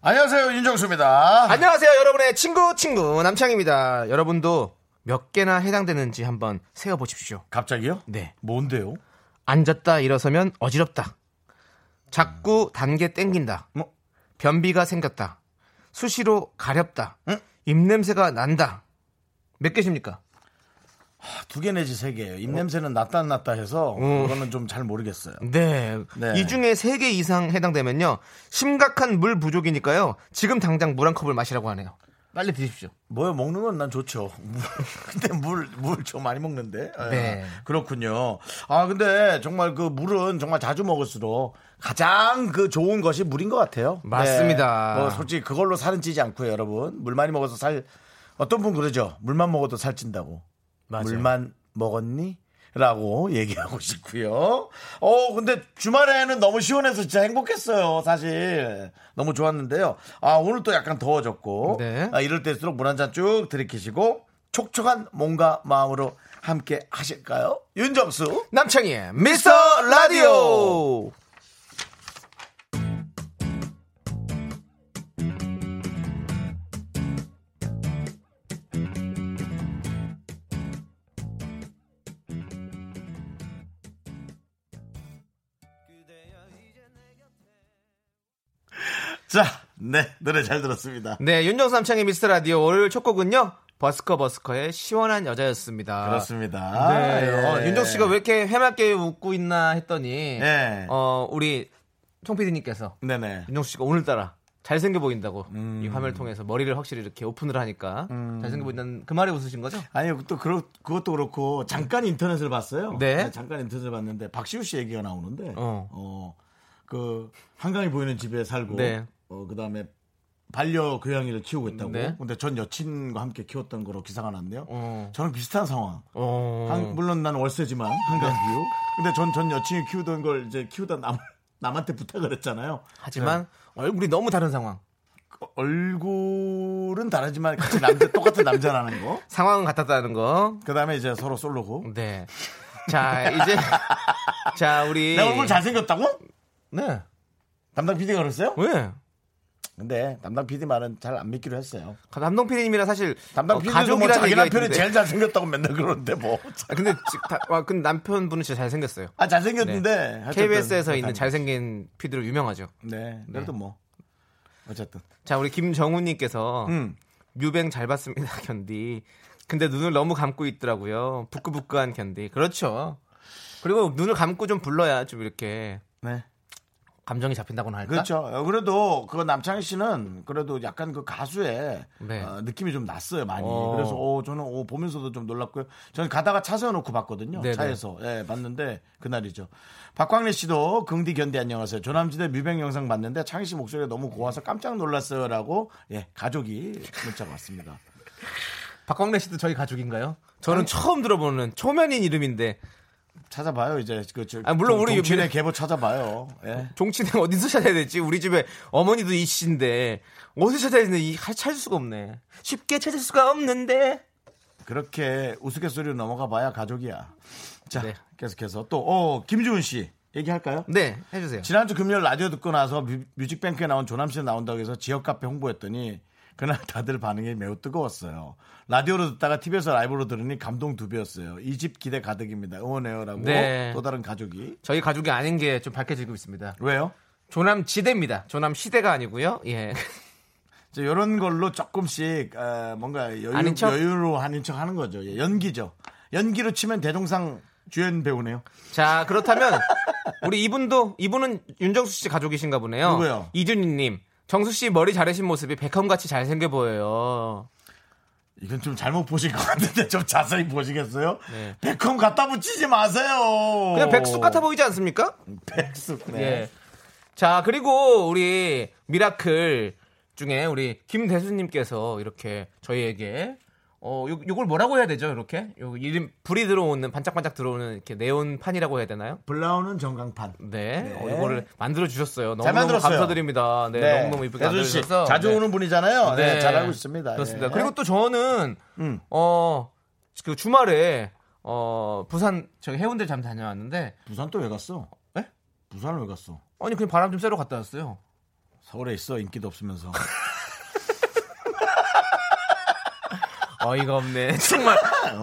안녕하세요 윤정수입니다. 안녕하세요, 여러분의 친구 친구 남창입니다. 여러분도 몇 개나 해당되는지 한번 세어 보십시오. 갑자기요? 네. 뭔데요? 앉았다 일어서면 어지럽다. 자꾸 단계 땡긴다. 뭐? 변비가 생겼다. 수시로 가렵다. 응? 입냄새가 난다. 몇 개십니까? 두 개 내지 세 개예요. 입냄새는 낫다 안 낫다 해서 그거는 좀 잘 모르겠어요. 네. 네. 이 중에 세 개 이상 해당되면요. 심각한 물 부족이니까요. 지금 당장 물 한 컵을 마시라고 하네요. 빨리 드십시오. 뭐요 먹는 건 난 좋죠. 물, 근데 물 물 좀 많이 먹는데. 예. 네. 그렇군요. 아 근데 정말 그 물은 정말 자주 먹을수록 가장 그 좋은 것이 물인 것 같아요. 맞습니다. 네. 뭐 솔직히 그걸로 살은 찌지 않고요, 여러분. 물 많이 먹어서 살 어떤 분 그러죠. 물만 먹어도 살 찐다고. 맞아요. 물만 먹었니? 라고 얘기하고 싶고요. 어, 근데 주말에는 너무 시원해서 진짜 행복했어요, 사실. 너무 좋았는데요. 아, 오늘 또 약간 더워졌고. 네. 아, 이럴 때일수록 물 한 잔 쭉 들이키시고 촉촉한 몸과 마음으로 함께 하실까요? 윤정수. 남창희의 미스터 라디오. 자, 네, 노래 잘 들었습니다. 네, 윤정수 남창의 미스터 라디오 월요일 첫 곡은요. 버스커 버스커의 시원한 여자였습니다. 그렇습니다. 네. 어, 예. 윤정수 씨가 왜 이렇게 해맑게 웃고 있나 했더니 네. 어, 우리 송 PD님께서 네네. 윤정수 씨가 오늘따라 잘생겨 보인다고 음. 이 화면을 통해서 머리를 확실히 이렇게 오픈을 하니까 잘생겨 보인다는 그 말에 웃으신 거죠? 아니 또 그렇 그것도 그렇고 잠깐 인터넷을 봤어요. 네. 잠깐 인터넷을 봤는데 박시우 씨 얘기가 나오는데 어. 어 그 한강이 보이는 집에 살고 네. 어 그다음에 반려 고양이를 키우고 있다고. 네. 근데 전 여친과 함께 키웠던 거로 기사가 났네요. 어. 저는 비슷한 상황. 어. 한- 물론 난 월세지만 한강 뷰. 근데 전 전 여친이 키우던 걸 이제 키우다 남 남한테 부탁을 했잖아요. 하지만 얼굴이 너무 다른 상황. 얼굴은 다르지만 같이 남자 똑같은 남자라는 거. 상황은 같았다는 거. 그다음에 이제 서로 솔로고. 네. 자, 이제 자, 우리 내 얼굴 잘 생겼다고? 네. 담당 PD가 그랬어요? 왜? 근데 담당 PD 말은 잘 안 믿기로 했어요. 남동 PD님이랑 사실 담당 어, PD도 뭐 자기 남편이. 제일 잘생겼다고 맨날 그러는데 뭐. 아, 근데 지- 다, 와, 근데 남편분은 진짜 잘생겼어요. 아 잘생겼는데. 어쨌든 KBS에서 있는. 잘생긴 PD로 유명하죠. 네. 그래도 뭐 어쨌든. 자, 우리 김정훈님께서 음. 뮤뱅 잘 봤습니다, 견디. 근데 눈을 너무 감고 있더라고요. 부끄부끄한 견디. 그렇죠. 그리고 눈을 감고 좀 불러야 좀 이렇게 네. 감정이 잡힌다고나 할까? 그렇죠. 어, 그래도 그 남창희 씨는 그래도 약간 그 가수의 네. 어, 느낌이 좀 났어요 많이. 어. 그래서 어, 저는 어, 보면서도 좀 놀랐고요. 저는 가다가 차 세워놓고 봤거든요. 네네. 차에서 예, 봤는데 그날이죠. 박광래 씨도 긍디 견디 안녕하세요. 조남지대 뮤뱅 영상 봤는데 창희 씨 목소리가 너무 고와서 깜짝 놀랐어요라고 예 가족이 문자가 왔습니다. 박광래 씨도 저희 가족인가요? 저는 처음 들어보는 초면인 이름인데 찾아봐요 이제 그 저, 아, 물론 우리 동친의 뮤- 계보 찾아봐요. 예. 종친은 어디서 찾아야 되지? 우리 집에 어머니도 이씨인데 어디서 찾아야 되는데 이 찾을 수가 없네. 쉽게 찾을 수가 없는데. 그렇게 우스갯소리로 넘어가 봐야 가족이야. 자 네. 계속해서 또 어, 김주훈 씨 얘기할까요? 네, 해주세요. 지난주 금요일 라디오 듣고 나서 뮤, 뮤직뱅크에 나온 조남 씨 나온다고 해서 지역 카페 홍보했더니 그날 다들 반응이 매우 뜨거웠어요. 라디오로 듣다가 TV에서 라이브로 들으니 감동 두 배였어요. 이 집 기대 가득입니다. 응원해요라고 네. 또 다른 가족이 저희 가족이 아닌 게 좀 밝혀지고 있습니다. 왜요? 조남 지대입니다. 조남 시대가 아니고요. 예. 이런 걸로 조금씩 어, 뭔가 여유, 아닌? 여유로 하는 척 하는 거죠. 예, 연기죠. 연기로 치면 대종상 주연 배우네요. 자, 그렇다면 우리 이분도 이분은 윤정수 씨 가족이신가 보네요. 누구요? 이준희님. 정수 씨 머리 자르신 모습이 베컴 같이 잘생겨 보여요. 이건 좀 잘못 보신 것 같은데 좀 자세히 보시겠어요? 네. 베컴 갖다 붙이지 마세요. 그냥 백숙 같아 보이지 않습니까? 백숙. 네. 예. 자, 그리고 우리 미라클 중에 우리 김대수님께서 이렇게 저희에게 어, 요, 요걸 뭐라고 해야 되죠? 이렇게 요 이름 불이 들어오는 반짝반짝 들어오는 이렇게 네온판이라고 해야 되나요? 불나오는 전광판. 네, 네. 어, 이거를 만들어 주셨어요. 너무 만들었어요. 감사드립니다. 네, 너무 너무 이쁘게 만들어 씨 주셔서 자주 네. 오는 분이잖아요. 네, 네. 잘 알고 있습니다. 그렇습니다. 예. 그리고 또 저는 음. 어, 그 주말에 어, 부산 저기 해운대 잠 다녀왔는데 부산 또 왜 갔어? 에? 부산을 왜 갔어? 아니 그냥 바람 좀 쐬러 갔다 왔어요. 서울에 있어 인기도 없으면서. 어이가 없네. 정말.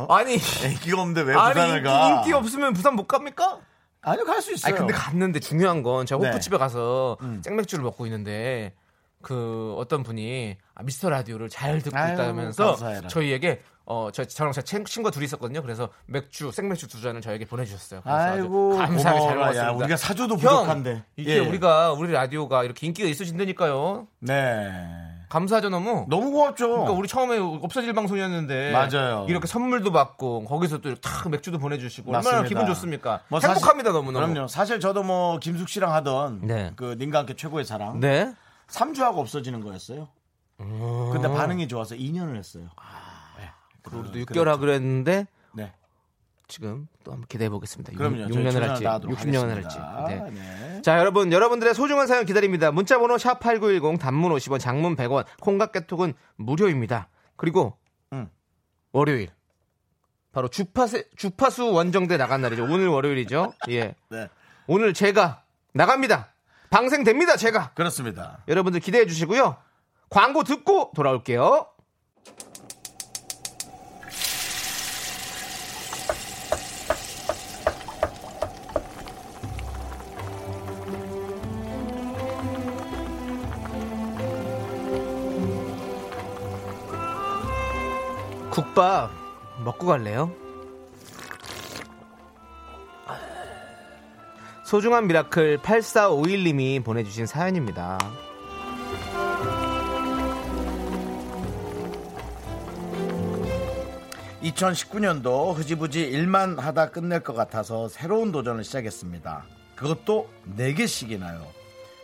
아니, 인기가 없는데 왜 아니 부산을 인기, 가? 인기 없으면 부산 못 갑니까? 아니요 갈 수 있어요. 아니 근데 갔는데 중요한 건 제가 네. 호프집에 가서 음. 생맥주를 먹고 있는데 그 어떤 분이 아, 미스터 라디오를 잘 듣고 아유, 있다면서 감사해라. 저희에게 어, 저, 저랑 제 친- 친구가 둘이 있었거든요. 그래서 맥주, 생맥주 두 잔을 저에게 보내주셨어요. 아이고 감사하게 잘 고마워라. 먹었습니다. 야, 우리가 사줘도 형, 부족한데. 이게 예. 우리가 우리 라디오가 이렇게 인기가 있으신다니까요. 네 감사하죠 너무. 너무 고맙죠. 그러니까 우리 처음에 없어질 방송이었는데 맞아요. 이렇게 선물도 받고 거기서 또 탁 맥주도 보내주시고 맞습니다. 얼마나 기분 좋습니까? 뭐 행복합니다 너무 너무. 그럼요. 사실 저도 뭐 김숙 씨랑 하던 네. 그 님과 함께 최고의 사랑 네. 3주하고 없어지는 거였어요. 근데 반응이 좋아서 2년을 했어요. 우리도 6개월 하기로 했는데 네. 지금 또 한번 기대해 보겠습니다. 그럼요. 6년을 할지 나도록 60년을 할지. 네. 네. 자, 여러분, 여러분들의 소중한 사연 기다립니다. 문자번호 샵 8910, 단문 50원, 장문 100원, 콩깍개톡은 무료입니다. 그리고, 음. 월요일. 바로 주파수, 주파수 원정대 나간 날이죠. 오늘 월요일이죠. 예. 네. 오늘 제가 나갑니다. 방생됩니다, 제가. 그렇습니다. 여러분들 기대해 주시고요. 광고 듣고 돌아올게요. 국밥 먹고 갈래요? 소중한 미라클 8451님이 보내주신 사연입니다. 2019년도 흐지부지 일만 하다 끝낼 것 같아서 새로운 도전을 시작했습니다. 그것도 4개씩이나요.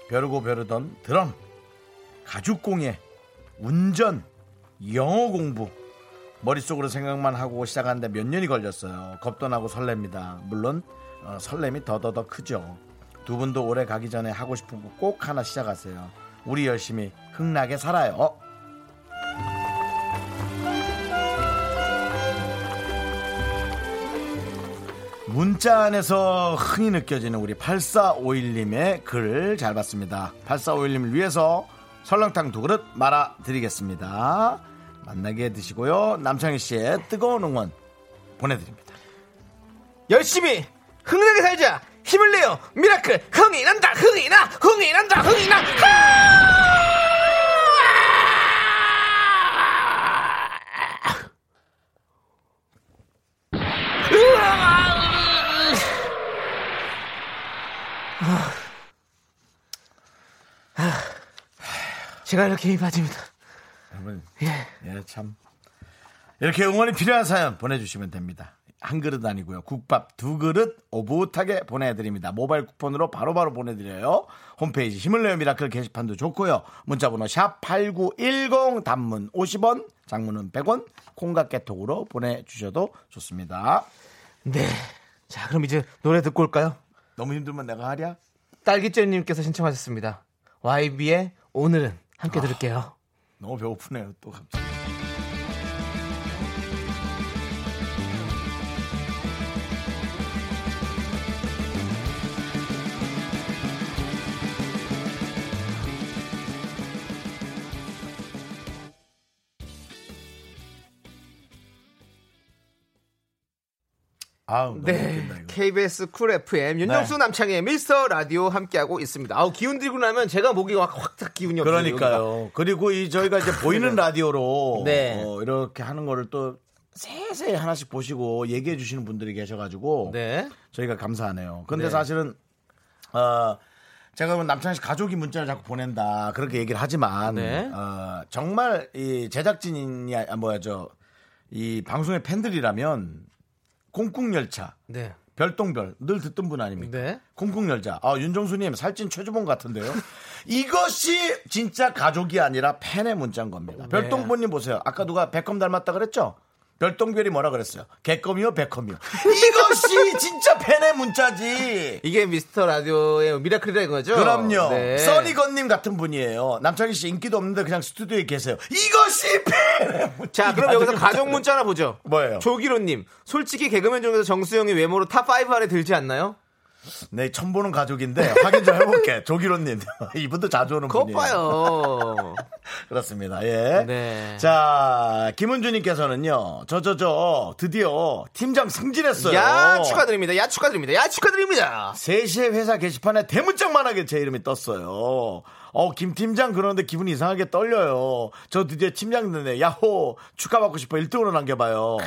벼르고 벼르던 드럼, 가죽공예, 운전, 영어 공부. 머릿속으로 생각만 하고 시작하는데 몇 년이 걸렸어요. 겁도 나고 설렙니다. 물론 어, 설렘이 더더더 크죠. 두 분도 올해 가기 전에 하고 싶은 거 꼭 하나 시작하세요. 우리 열심히 흥나게 살아요. 문자 안에서 흥이 느껴지는 우리 8451님의 글잘 봤습니다. 8451님을 위해서 설렁탕 두 그릇 말아 드리겠습니다. 만나게 드시고요. 남창희 씨의 뜨거운 응원 보내드립니다. 열심히 흥나게 살자. 힘을 내요. 미라클 흥이 난다 흥이 나 흥이 난다 흥이 나. 제가 이렇게 힘이 빠집니다 여러분, 예, 참. 이렇게 응원이 필요한 사연 보내주시면 됩니다. 한 그릇 아니고요. 국밥 두 그릇 오붓하게 보내드립니다. 모바일 쿠폰으로 바로 바로 보내드려요. 홈페이지 힘을 내요 미라클 게시판도 좋고요. 문자번호 샵 8910 단문 50원, 장문은 100원, 콩과 깨톡으로 보내주셔도 좋습니다. 네. 자, 그럼 이제 노래 듣고 올까요? 너무 힘들면 내가 하랴? 딸기잼님께서 신청하셨습니다. YB의 오늘은 함께 들을게요. 너무 배고프네요. 또 갑자기. 아우, 네. 웃긴다. KBS 쿨 FM 윤정수 네. 남창희의 미스터 라디오 함께하고 있습니다. 아우 기운 들고 나면 제가 목이 확확 기운이 없어요. 여기가. 그러니까요. 그리고 이 저희가 이제 보이는 라디오로 네. 어, 이렇게 하는 거를 또 세세히 하나씩 보시고 얘기해 주시는 분들이 계셔가지고 네. 저희가 감사하네요. 근데 네. 사실은 어 제가 남창희 씨 가족이 문자를 자꾸 보낸다 그렇게 얘기를 하지만 네. 어, 정말 이 제작진이 아, 뭐야 저이 방송의 팬들이라면 꽁꽁 열차 네. 별똥별 늘 듣던 분 아닙니까? 네. 열자. 아, 윤정수님 살찐 최주봉 같은데요. 이것이 진짜 가족이 아니라 팬의 문자인 겁니다. 별똥별님 보세요. 아까 누가 베컴 닮았다 그랬죠? 별똥별이 뭐라 그랬어요? 개껌이요, 베컴이요. 이것이 진짜 팬의 문자지. 이게 미스터 라디오의 미라클이라는 거죠? 그럼요. 네. 써니건님 같은 분이에요. 남창희 씨 인기도 없는데 그냥 스튜디오에 계세요. 이것이 팬의 문자. 자, 그럼 여기서 가족 문자 하나 보죠. 뭐예요? 조기로님, 솔직히 개그맨 중에서 정수 형이 외모로 탑5 안에 들지 않나요? 네, 처음 보는 가족인데 확인 좀 해볼게. 조기로님. 이분도 자주 오는 분이에요. 봐요. 그렇습니다. 예. 네. 자, 김은주님께서는요, 저, 저, 저, 드디어 팀장 승진했어요. 야, 축하드립니다. 야, 축하드립니다. 야, 축하드립니다. 3시에 회사 게시판에 대문짝만하게 제 이름이 떴어요. 어, 김 팀장 그러는데 기분이 이상하게 떨려요. 저 드디어 팀장 됐네. 야호! 축하받고 싶어. 1등으로 남겨봐요.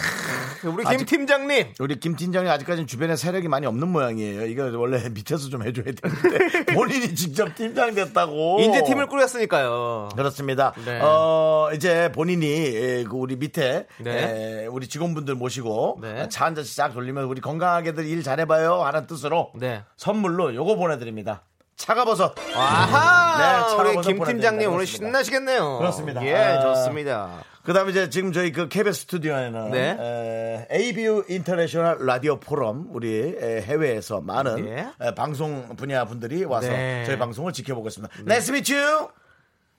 우리 김 아직- 팀장님. 우리 김 팀장이 아직까지는 주변에 세력이 많이 없는 모양이에요. 이거 원래 밑에서 좀 해줘야 되는데 본인이 직접 팀장 됐다고. 이제 팀을 꾸렸으니까요. 그렇습니다. 네. 어, 이제 본인이 에, 그 우리 밑에 네. 에, 우리 직원분들 모시고 네. 차한 잔씩 쫙 돌리면 우리 건강하게들 일 잘해봐요 하는 뜻으로 네. 선물로 요거 보내드립니다. 차가버섯. 아하! 네, 우리 김 팀장님 오늘. 신나시겠네요. 그렇습니다. 예, 아. 좋습니다. 그다음에 이제 지금 저희 그 KBS 스튜디오에는 네. 에, ABU 인터내셔널 라디오 포럼 우리 에, 해외에서 많은 네. 에, 방송 분야 분들이 와서 네. 저희 방송을 지켜보고 있습니다. Nice to meet you.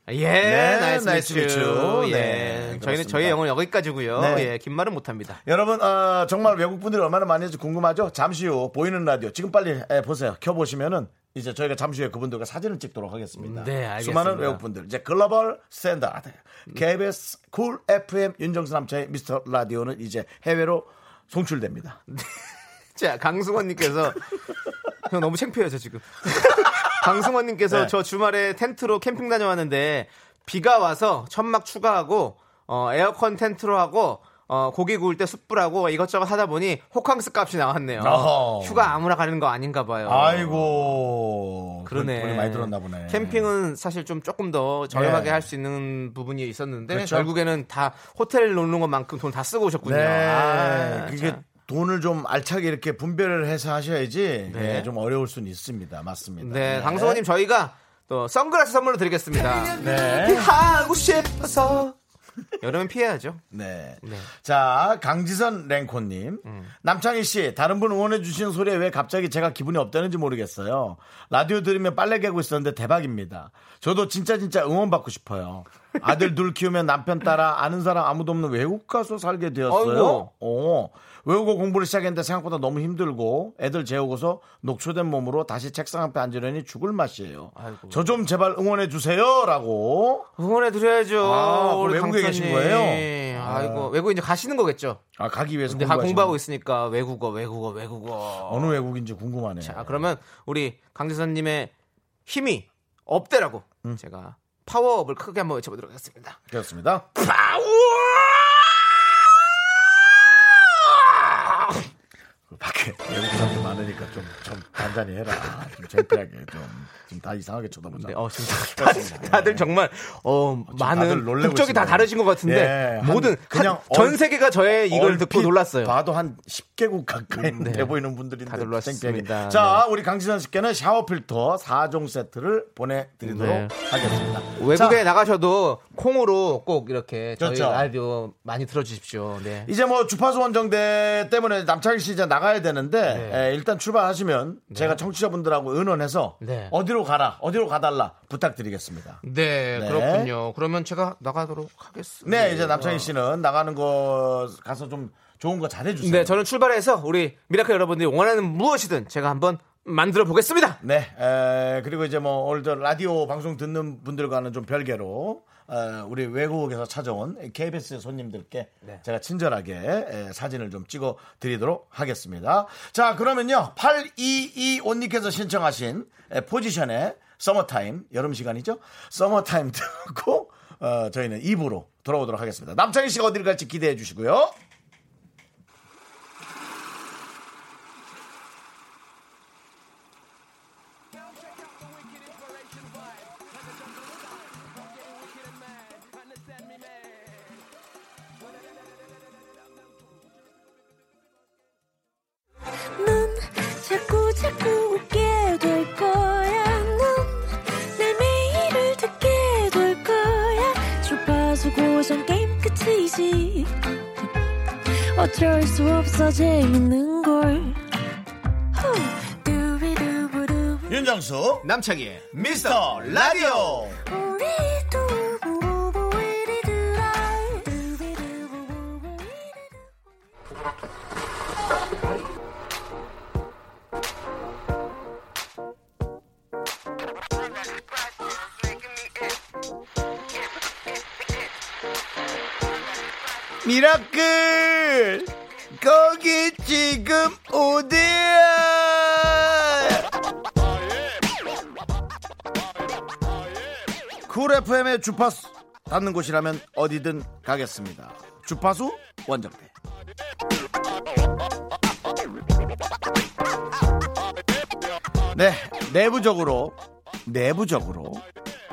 예, 네, nice nice meet you. 예. 네, 저희는 그렇습니다. 저희 영어는 여기까지고요. 네. 예, 긴 말은 못 합니다. 여러분 어, 정말 외국 분들이 얼마나 많이 할지 궁금하죠? 잠시 후 보이는 라디오 지금 빨리 에, 보세요. 켜 보시면은 이제 저희가 잠시 후에 그분들과 사진을 찍도록 하겠습니다. 네, 알겠습니다. 수많은 외국 분들 이제 글로벌 스탠다드 KBS 쿨 FM 윤정수 남창희의 미스터 라디오는 이제 해외로 송출됩니다. 자, 강승원님께서 형 너무 창피해요, 저 지금. 강승원님께서 네. 저 주말에 텐트로 캠핑 다녀왔는데 비가 와서 천막 추가하고 어, 에어컨 텐트로 하고 어, 고기 구울 때 숯불하고 이것저것 하다 보니 호캉스 값이 나왔네요. 어허. 휴가 아무나 가는 거 아닌가 봐요. 아이고 그러네. 돈이 많이 들었나 보네. 캠핑은 사실 좀 조금 더 저렴하게 네. 할수 있는 부분이 있었는데 그렇죠. 결국에는 다 호텔 놓는 것만큼 돈 다 쓰고 오셨군요. 네, 아, 그게 참. 돈을 좀 알차게 이렇게 분배를 해서 하셔야지 네. 예, 좀 어려울 수는 있습니다. 맞습니다. 네, 강성호님 저희가 또 선글라스 선물로 드리겠습니다. 네. 하고 싶어서 여름엔 피해야죠. 네. 네. 자, 강지선 랭코님. 남창희 씨, 다른 분 응원해주시는 소리에 왜 갑자기 제가 기분이 없다는지 모르겠어요. 라디오 들으면 빨래 개고 있었는데 대박입니다. 저도 진짜 진짜 응원받고 싶어요. 아들 둘 키우면 남편 따라 아는 사람 아무도 없는 외국 가서 살게 되었어요. 아이고. 어. 외국어 공부를 시작했는데 생각보다 너무 힘들고 애들 재우고서 녹초된 몸으로 다시 책상 앞에 앉으려니 죽을 맛이에요. 저 좀 제발 응원해 주세요라고. 응원해 드려야죠. 아, 우리 외국에. 계신 거예요? 아이고 외국 이제 가시는 거겠죠. 아 가기 위해서 근데 가 공부하시는 공부하고 있으니까 외국어, 외국어, 외국어. 어느 외국인지 궁금하네요. 자, 그러면 우리 강지선님의 힘이 업대라고 음. 제가 파워업을 크게 한번 외쳐보도록 하겠습니다. 그렇습니다. 그 밖에 외국 사람들 많으니까 좀, 좀 단단히 해라. 좀 창피하게 좀, 좀 다 이상하게 쳐다보자. 네, 어, 지금 다들, 다들 정말 어 다들 많은 놀래고 국적이 다. 다르신 것 같은데 예, 한- 모든 그냥 그냥 전 얼- 세계가 저의 이걸 듣고 놀랐어요. 봐도 한 10개국 가까이 네. 돼 보이는 분들인데 다들 놀랐습니다. 창피하게. 자, 우리 강지선 씨께는 샤워 필터 4종 세트를 보내드리도록 네. 하겠습니다. 외국에 자, 나가셔도 콩으로 꼭 이렇게 저희 그렇죠. 라디오 많이 들어주십시오. 네. 이제 뭐 주파수 원정대 때문에 남창희 씨 이제 나가야 되는데 네. 에, 일단 출발하시면 제가 청취자분들하고 의논해서 네. 어디로 가라 어디로 가달라 부탁드리겠습니다. 네, 네. 그렇군요. 그러면 제가 나가도록 하겠습니다. 네 이제 남창희 씨는 나가는 거 가서 좀 좋은 거 잘해주세요. 네, 저는 출발해서 우리 미라클 여러분들이 원하는 무엇이든 제가 한번 만들어 보겠습니다. 네, 에, 그리고 이제 뭐 오늘 저 라디오 방송 듣는 분들과는 좀 별개로 어, 우리 외국에서 찾아온 KBS 손님들께 네. 제가 친절하게 에, 사진을 좀 찍어 드리도록 하겠습니다. 자, 그러면요. 8225님께서 신청하신 에, 포지션의 서머타임, 여름 시간이죠? 서머타임 듣고 어, 저희는 2부로 돌아오도록 하겠습니다. 남창희 씨가 어디를 갈지 기대해 주시고요. 남창희의 미스터 라디오 FM의 주파수 닿는 곳이라면 어디든 가겠습니다. 주파수 원정대. 네 내부적으로 내부적으로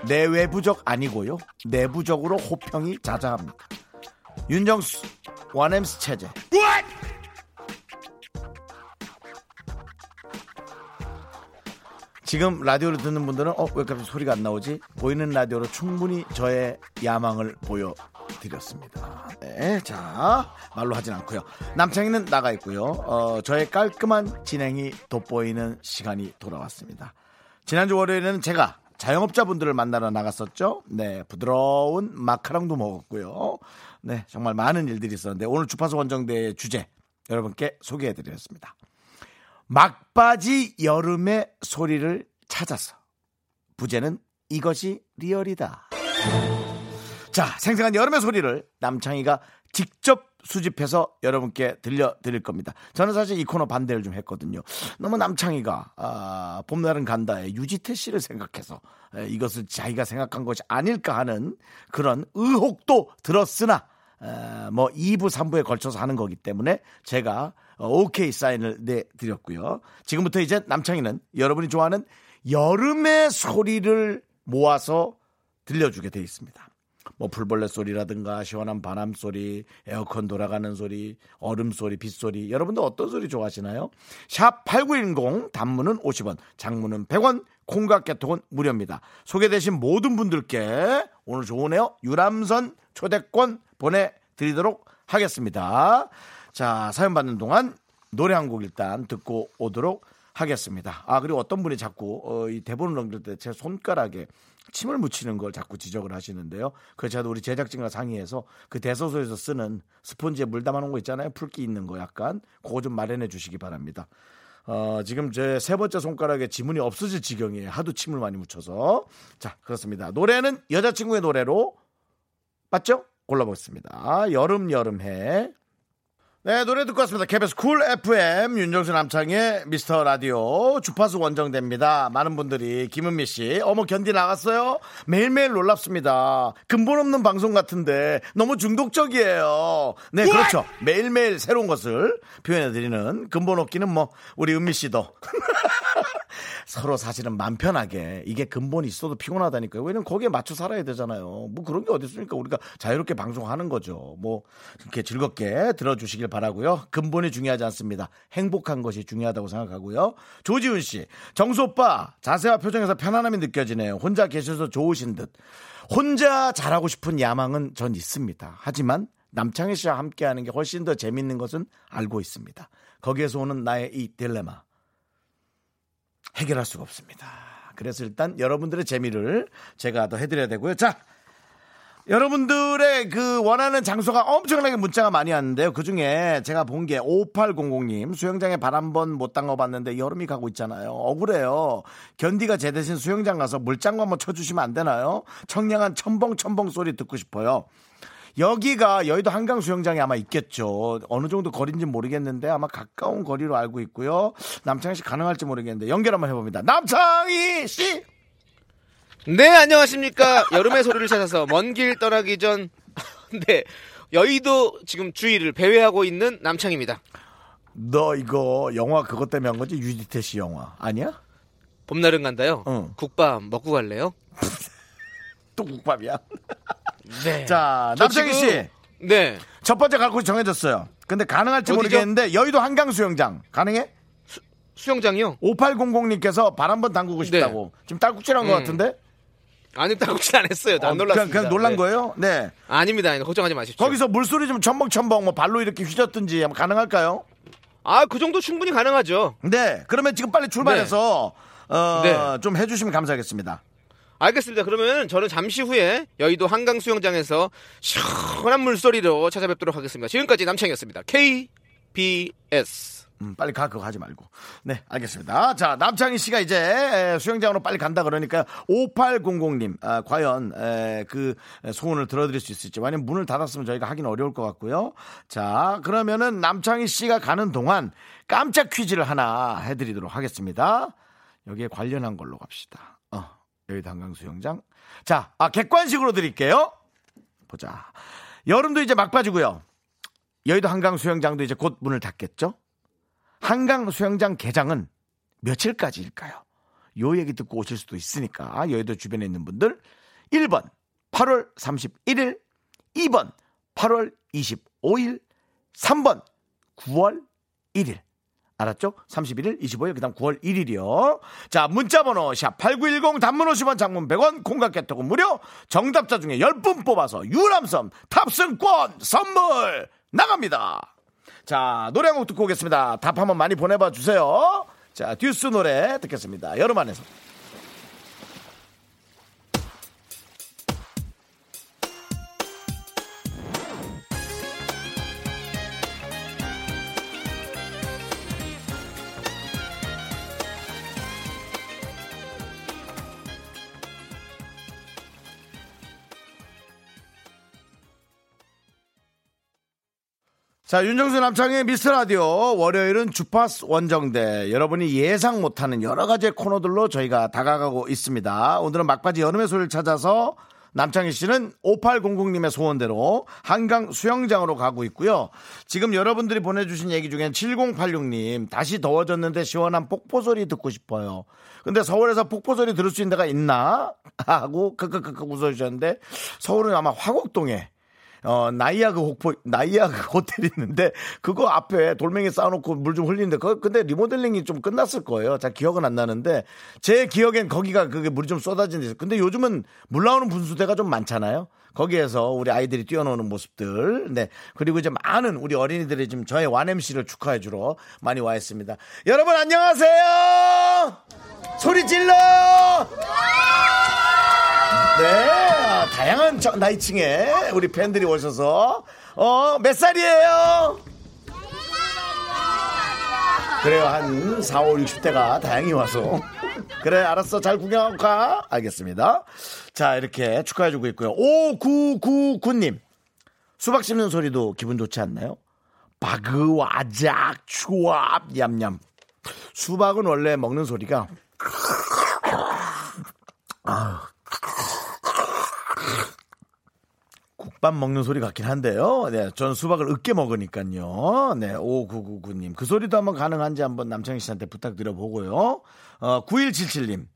내외부적 아니고요. 내부적으로 호평이 자자합니다. 윤정수 원엠스 체제 지금 라디오를 듣는 분들은 어 왜 갑자기 소리가 안 나오지 보이는 라디오로 충분히 저의 야망을 보여드렸습니다 네, 자 말로 하진 않고요 남창희는 나가 있고요 어, 저의 깔끔한 진행이 돋보이는 시간이 돌아왔습니다 지난주 월요일에는 제가 자영업자분들을 만나러 나갔었죠. 네, 부드러운 마카롱도 먹었고요. 네, 정말 많은 일들이 있었는데 오늘 주파수 원정대의 주제 여러분께 소개해드렸습니다. 막바지 여름의 소리를 찾아서 부제는 이것이 리얼이다. 자, 생생한 여름의 소리를 남창희가 직접 수집해서 여러분께 들려드릴 겁니다. 저는 사실 이 코너 반대를 좀 했거든요. 너무 남창희가 아, 봄날은 간다에 유지태 씨를 생각해서 에, 이것을 자기가 생각한 것이 아닐까 하는 그런 의혹도 들었으나 에, 뭐 2부, 3부에 걸쳐서 하는 거기 때문에 제가 어, 오케이 사인을 내드렸고요. 지금부터 이제 남창희는 여러분이 좋아하는 여름의 소리를 모아서 들려주게 돼 있습니다. 뭐 풀벌레 소리라든가 시원한 바람 소리, 에어컨 돌아가는 소리, 얼음 소리, 빗소리. 여러분들 어떤 소리 좋아하시나요? 샵 8910 단문은 50원, 장문은 100원, 콩과 깨톡은 무료입니다. 소개되신 모든 분들께 오늘 좋으네요. 유람선 초대권 보내 드리도록 하겠습니다. 자, 사연 받는 동안 노래 한 곡 일단 듣고 오도록 하겠습니다. 아, 그리고 어떤 분이 자꾸 어, 이 대본을 넘길 때 제 손가락에 침을 묻히는 걸 자꾸 지적을 하시는데요. 그래서 저도 우리 제작진과 상의해서 그 대소소에서 쓰는 스폰지에 물 담아놓은 거 있잖아요. 풀기 있는 거 약간 그거 좀 마련해 주시기 바랍니다. 어, 지금 제 세 번째 손가락에 지문이 없어질 지경이에요. 하도 침을 많이 묻혀서. 자, 그렇습니다. 노래는 여자친구의 노래로 맞죠? 골라보겠습니다. 여름 여름해. 네, 노래 듣고 왔습니다. KBS 쿨 FM 윤정수 남창희의 미스터 라디오 주파수 원정대입니다. 많은 분들이 김은미 씨, 어머 견디 나갔어요? 매일매일 놀랍습니다. 근본 없는 방송 같은데 너무 중독적이에요. 네, 그렇죠. 매일매일 새로운 것을 표현해 드리는 근본 없기는 뭐 우리 은미 씨도 서로 사실은 맘 편하게 이게 근본이 있어도 피곤하다니까요. 왜냐면 거기에 맞춰 살아야 되잖아요. 뭐 그런 게 어디 있습니까? 우리가 자유롭게 방송하는 거죠. 뭐 이렇게 즐겁게 들어주시길 바라고요. 근본이 중요하지 않습니다. 행복한 것이 중요하다고 생각하고요. 조지훈 씨, 정수 오빠 자세와 표정에서 편안함이 느껴지네요. 혼자 계셔서 좋으신 듯. 혼자 잘하고 싶은 야망은 전 있습니다. 하지만 남창희 씨와 함께하는 게 훨씬 더 재밌는 것은 알고 있습니다. 거기에서 오는 나의 이 딜레마. 해결할 수가 없습니다. 그래서 일단 여러분들의 재미를 제가 더 해드려야 되고요. 자, 여러분들의 그 원하는 장소가 엄청나게 문자가 많이 왔는데요. 그 중에 제가 본 게 5800님 수영장에 발 한 번 못 담가봤는데 여름이 가고 있잖아요. 억울해요. 견디가 제 대신 수영장 가서 물장구 한번 쳐주시면 안 되나요? 청량한 첨벙첨벙 소리 듣고 싶어요. 여기가 여의도 한강 수영장에 아마 있겠죠. 어느 정도 거리인지 모르겠는데 아마 가까운 거리로 알고 있고요. 남창희 씨 가능할지 모르겠는데 연결 한번 해봅니다. 남창희 씨! 네, 안녕하십니까. 여름의 소리를 찾아서 먼 길 떠나기 전, 네, 여의도 지금 주위를 배회하고 있는 남창입니다. 너 이거 영화 그것 때문에 한 거지? 유지태 씨 영화. 아니야? 봄날은 간다요. 응. 국밥 먹고 갈래요? 또 국밥이야. 네. 자, 저 남창희 씨. 네. 첫 번째 갈 곳이 정해졌어요. 근데 가능할지 어디죠? 모르겠는데 여의도 한강 수영장 가능해? 수영장이요? 5800님께서 발 한번 담그고 싶다고. 지금 딸꾹질한 것 음. 같은데? 아니, 따고진 안 했어요. 안 어, 놀랐습니다. 그냥, 그냥 놀란 네. 거예요? 네. 아닙니다. 걱정하지 마십시오. 거기서 물소리 좀 첨벙첨벙 뭐 발로 이렇게 휘젓든지 가능할까요? 아, 그 정도 충분히 가능하죠. 네. 그러면 지금 빨리 출발해서 어, 네. 좀 해주시면 감사하겠습니다. 알겠습니다. 그러면 저는 잠시 후에 여의도 한강 수영장에서 시원한 물소리로 찾아뵙도록 하겠습니다. 지금까지 남창이었습니다. KBS. 음, 빨리 가 그거 하지 말고. 네, 알겠습니다. 자, 남창희 씨가 이제 에, 수영장으로 빨리 간다 그러니까 5800님 아, 과연 에, 그 소원을 들어드릴 수 있을지 왜냐면 문을 닫았으면 저희가 하긴 어려울 것 같고요. 자, 그러면은 남창희 씨가 가는 동안 깜짝 퀴즈를 하나 해드리도록 하겠습니다. 여기에 관련한 걸로 갑시다. 어, 여의도 한강 수영장. 자, 아, 객관식으로 드릴게요. 보자. 여름도 이제 막바지고요. 여의도 한강 수영장도 이제 곧 문을 닫겠죠? 한강 수영장 개장은 며칠까지일까요? 요 얘기 듣고 오실 수도 있으니까 여의도 주변에 있는 분들 1번 8월 31일 2번 8월 25일 3번 9월 1일 알았죠? 31일, 25일, 그 다음 9월 1일이요. 자, 문자번호, 샵8910, 단문 50원, 장문 100원, 콩깍개톡은 무료. 정답자 중에 10분 뽑아서 유람선 탑승권 선물 나갑니다. 자, 노래 한 곡 듣고 오겠습니다. 답 한번 많이 보내봐 주세요. 자, 듀스 노래 듣겠습니다. 여름 안에서. 자, 윤정수 남창의 미스터 라디오. 월요일은 주파수 원정대. 여러분이 예상 못하는 여러 가지의 코너들로 저희가 다가가고 있습니다. 오늘은 막바지 여름의 소리를 찾아서 남창희 씨는 5800님의 소원대로 한강 수영장으로 가고 있고요. 지금 여러분들이 보내주신 얘기 중엔 7086님, 다시 더워졌는데 시원한 폭포 소리 듣고 싶어요. 근데 서울에서 폭포 소리 들을 수 있는 데가 있나? 하고 크크크크 웃어주셨는데 서울은 아마 화곡동에 어, 나이아그 호포, 나이아그 호텔 있는데, 그거 앞에 돌멩이 쌓아놓고 물 좀 흘리는데, 그, 근데 리모델링이 좀 끝났을 거예요. 잘 기억은 안 나는데, 제 기억엔 거기가 그게 물이 좀 쏟아진 데. 근데 요즘은 물 나오는 분수대가 좀 많잖아요. 거기에서 우리 아이들이 뛰어노는 모습들, 네. 그리고 이제 많은 우리 어린이들이 지금 저의 완MC를 축하해 주러 많이 와 있습니다. 여러분 안녕하세요! 소리 질러! 네, 아, 다양한 저- 나이층에 우리 팬들이 오셔서 어, 몇 살이에요? 그래요, 한 4, 5, 60대가 다행히 와서. 그래, 알았어. 잘 구경하고 가. 알겠습니다. 자, 이렇게 축하해주고 있고요. 5999님. 수박 씹는 소리도 기분 좋지 않나요? 바그와작, 추압, 얌얌. 수박은 원래 먹는 소리가 국 밥 먹는 소리 같긴 한데요. 네, 전 수박을 으깨 먹으니까요. 네, 5999님. 그 소리도 한번 가능한지 한번 남창희 씨한테 부탁드려 보고요. 어, 9177님.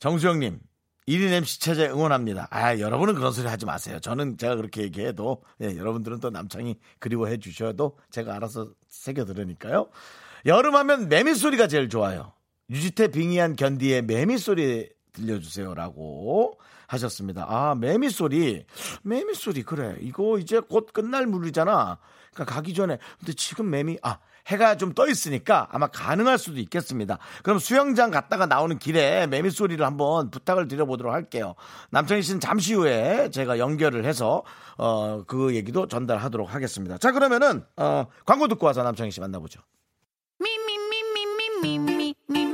정수영님. 1인 MC 체제 응원합니다. 아, 여러분은 그런 소리 하지 마세요. 저는 제가 그렇게 얘기해도, 예, 여러분들은 또 남창이 그리워해 주셔도 제가 알아서 새겨 들으니까요. 여름하면 매미 소리가 제일 좋아요. 유지태 빙의한 견디의 매미 소리 들려주세요라고 하셨습니다. 아, 매미 소리. 매미 소리, 그래. 이거 이제 곧 끝날 물이잖아. 그러니까 가기 전에. 근데 지금 매미, 아, 해가 좀 떠 있으니까 아마 가능할 수도 있겠습니다. 그럼 수영장 갔다가 나오는 길에 매미 소리를 한번 부탁을 드려보도록 할게요. 남창희 씨는 잠시 후에 제가 연결을 해서, 어, 그 얘기도 전달하도록 하겠습니다. 자, 그러면은, 어, 광고 듣고 와서 남창희 씨 만나보죠. Me, me, me, me, me, me, me, me,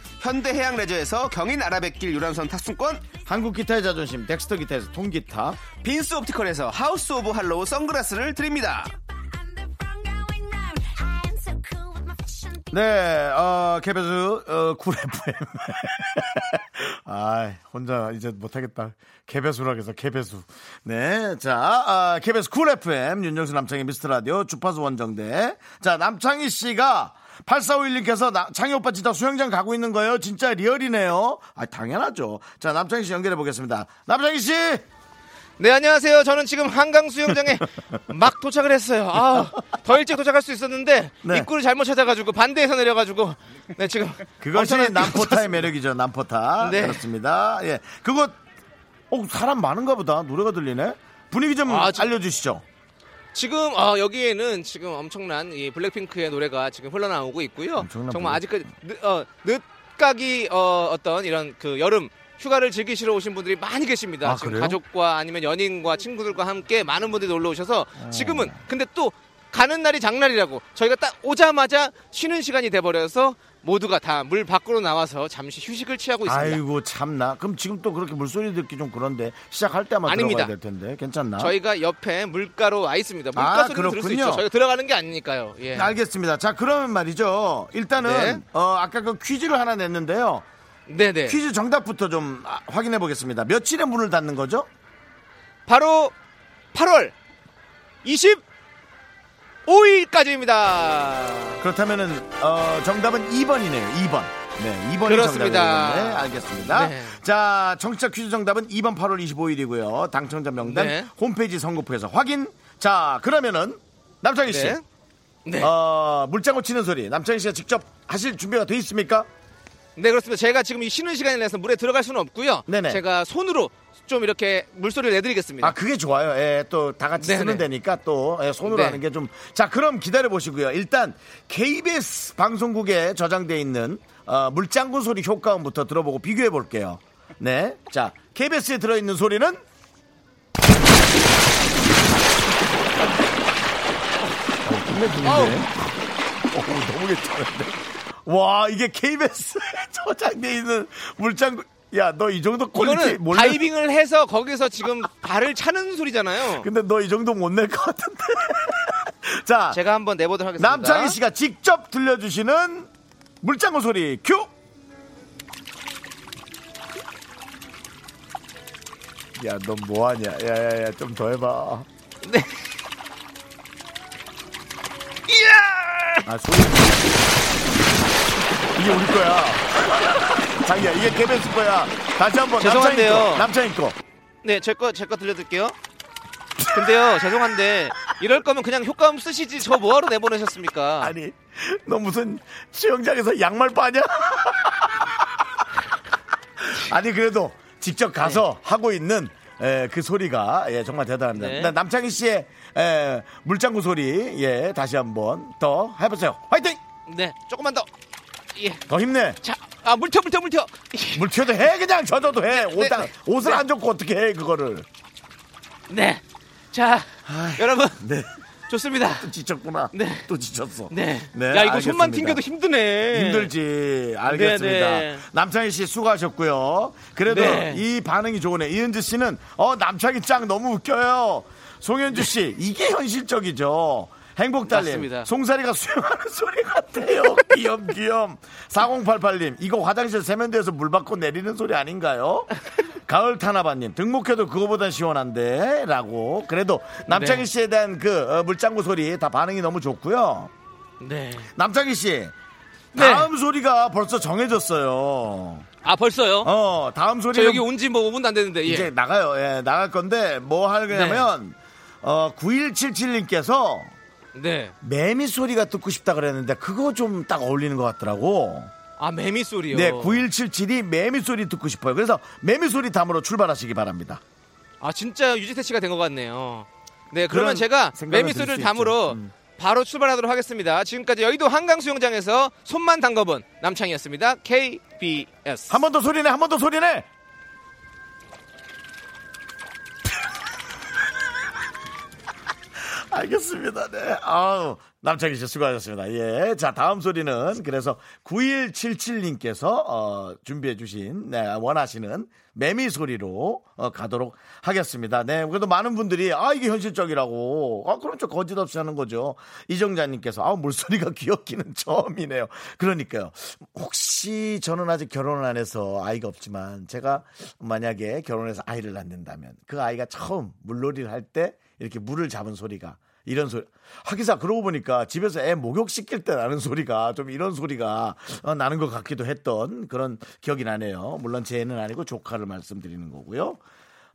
현대해양 레저에서 경인 아라뱃길 유람선 탑승권. 한국 기타의 자존심 덱스터 기타에서 통기타, 빈스 옵티컬에서 하우스 오브 할로우 선글라스를 드립니다. 네, 어, KBS, 어, 쿨 FM. 아, 혼자 이제 못하겠다. 개배수라 해서 개배수. 네, 자, 아, KBS 쿨 FM 윤정수 남창희 미스터 라디오 주파수 원정대. 자, 남창희 씨가 8451님께서 창희 오빠 진짜 수영장 가고 있는 거예요? 진짜 리얼이네요. 아, 당연하죠. 자, 남창희 씨 연결해 보겠습니다. 남창희 씨! 네, 안녕하세요. 저는 지금 한강 수영장에 막 도착을 했어요. 아, 더 일찍 도착할 수 있었는데 네. 입구를 잘못 찾아가지고 반대에서 내려가지고 네 지금 그것이 남포타의 매력이죠. 남포타. 네. 그렇습니다. 예. 그거, 어, 사람 많은가 보다. 노래가 들리네. 분위기 좀 아, 지- 알려 주시죠. 지금 어, 여기에는 지금 엄청난 이 블랙핑크의 노래가 지금 흘러나오고 있고요. 정말 블랙- 아직까지 늦, 어, 늦가기 어, 어떤 이런 그 여름 휴가를 즐기시러 오신 분들이 많이 계십니다. 아, 지금 그래요? 가족과 아니면 연인과 친구들과 함께 많은 분들이 놀러 오셔서 지금은 근데 또 가는 날이 장날이라고 저희가 딱 오자마자 쉬는 시간이 돼버려서 모두가 다 물 밖으로 나와서 잠시 휴식을 취하고 있습니다. 아이고 참나. 그럼 지금 또 그렇게 물소리 듣기 좀 그런데 시작할 때만 아닙니다. 들어가야 될 텐데 괜찮나? 저희가 옆에 물가로 와 있습니다. 물가 아, 소리는 들을 수 그렇군요. 있죠. 저희가 들어가는 게 아니니까요. 예. 알겠습니다. 자 그러면 말이죠. 일단은 네. 어, 아까 그 퀴즈를 하나 냈는데요. 네네. 퀴즈 정답부터 좀 아, 확인해 보겠습니다. 며칠에 문을 닫는 거죠? 바로 8월 25일까지입니다. 그렇다면은 어, 정답은 2번이네요. 2번. 네, 2번이 그렇습니다. 정답이네요. 알겠습니다. 네. 자, 정치자 퀴즈 정답은 2번 8월 25일이고요. 당첨자 명단 네. 홈페이지 선거표에서 확인. 자, 그러면은 남창희 씨. 네. 네. 어, 물장구 치는 소리 남창희 씨가 직접 하실 준비가 돼 있습니까? 네, 그렇습니다. 제가 지금 이 쉬는 시간이 내서 물에 들어갈 수는 없고요. 네네. 제가 손으로 좀 이렇게 물소리를 내드리겠습니다. 아, 그게 좋아요. 예, 또 다 같이 네네. 쓰는 데니까 또 예, 손으로 네. 하는 게 좀. 자, 그럼 기다려 보시고요. 일단 KBS 방송국에 저장돼 있는 어, 물장구 소리 효과음부터 들어보고 비교해 볼게요. 네. 자, KBS에 들어 있는 소리는 끝내주는데. 아우. 어, 너무 괜찮은데. 와, 이게 KBS에 저장돼 있는 물장구. 야, 너 이 정도 퀄리티 이거는 몰래 다이빙을 해서 거기서 지금 발을 차는 소리잖아요. 근데 너 이 정도 못 낼 것 같은데. 자, 제가 한번 내보도록 하겠습니다. 남창희 씨가 직접 들려주시는 물장구 소리 큐. 야, 너 뭐하냐? 야 야 야, 좀 더 해봐. 네. 이야! 아, 소리. 이게 우리 거야. 자기야, 이게 KBS 거야. 다시 한번 죄송한데요. 거. 남창희 거. 네, 제 거, 제 거 들려드릴게요. 근데요, 죄송한데, 이럴 거면 그냥 효과음 쓰시지, 저 뭐하러 내보내셨습니까? 아니, 너 무슨 수영장에서 양말 빠냐? 아니, 그래도 직접 가서 하고 있는 에, 그 소리가 예, 정말 대단합니다. 네. 네, 남창희 씨의 에, 물장구 소리 예, 다시 한번 더 해보세요. 화이팅! 네, 조금만 더. 예. 더 힘내. 자, 아, 물텨, 물텨, 물텨. 물 튀어도 해 그냥 젖어도 해. 옷, 네, 네. 옷을 네. 안 젖고 어떻게 해 그거를. 네. 자, 여러분, 네. 좋습니다. 또 지쳤구나. 네. 또 지쳤어. 네. 네, 야, 이거 손만 알겠습니다. 튕겨도 힘드네. 힘들지. 알겠습니다. 네, 네. 남창희 씨 수고하셨고요. 그래도 네. 이 반응이 좋으네. 이은주 씨는 어 남창희 짱 너무 웃겨요. 송현주 씨 이게 현실적이죠. 행복달님. 송사리가 수영하는 소리 같아요. 귀염귀염. 4088님 이거 화장실 세면대에서 물 받고 내리는 소리 아닌가요? 가을 타나바님 등목해도 그거보단 시원한데 라고 그래도 남창희 네. 씨에 대한 그 어, 물장구 소리 다 반응이 너무 좋고요. 네. 남창희 씨 네. 다음 소리가 벌써 정해졌어요. 아, 벌써요? 어, 다음 소리 저 여기 온 지 뭐 5분도 안 됐는데, 예. 이제 나가요. 예, 나갈 건데 뭐 하려면 어, 9177님께서 네. 매미 소리가 듣고 싶다 그랬는데 그거 좀 딱 어울리는 것 같더라고. 아, 매미 소리요. 네, 9177이 매미 소리 듣고 싶어요. 그래서 매미 소리 담으로 출발하시기 바랍니다. 아, 진짜 유지태 씨가 된 것 같네요. 네, 그러면 제가 매미 들 소리를 수 담으로. 음. 바로 출발하도록 하겠습니다. 지금까지 여의도 한강 수영장에서 손만 담궈본 남창이었습니다. KBS. 한 번 더 소리내, 한 번 더 소리내. 알겠습니다. 네. 아우, 남창희 씨 수고하셨습니다. 예. 자, 다음 소리는 그래서 9177님께서 어, 준비해 주신 네, 원하시는 매미 소리로 어, 가도록 하겠습니다. 네. 그래도 많은 분들이 아, 이게 현실적이라고. 아, 그럼 좀 거짓 없이 하는 거죠. 이정자님께서 아, 물소리가 귀엽기는 처음이네요. 그러니까요. 혹시 저는 아직 결혼을 안 해서 아이가 없지만 제가 만약에 결혼해서 아이를 낳는다면 그 아이가 처음 물놀이를 할때 이렇게 물을 잡은 소리가 이런 소리. 하기사 그러고 보니까 집에서 애 목욕 시킬 때 나는 소리가 좀 이런 소리가 어, 나는 것 같기도 했던 그런 기억이 나네요. 물론 제 애는 아니고 조카를 말씀드리는 거고요.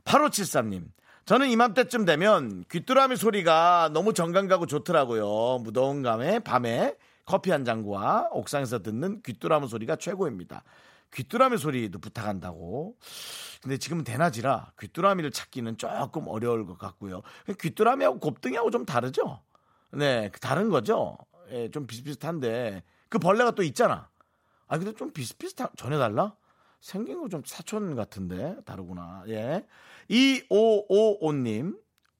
8573님. 저는 이맘때쯤 되면 귀뚜라미 소리가 너무 정감 가고 좋더라고요. 무더운 감에 밤에 커피 한 잔과 옥상에서 듣는 귀뚜라미 소리가 최고입니다. 귀뚜라미 소리도 부탁한다고. 근데 지금 대낮이라 귀뚜라미를 찾기는 조금 어려울 것 같고요. 귀뚜라미하고 곱등이하고 좀 다르죠? 네, 다른 거죠? 예, 좀 비슷비슷한데 그 벌레가 또 있잖아. 아, 근데 좀 비슷비슷한, 전혀 달라? 생긴 거 좀 사촌 같은데 다르구나. 예. 2555님.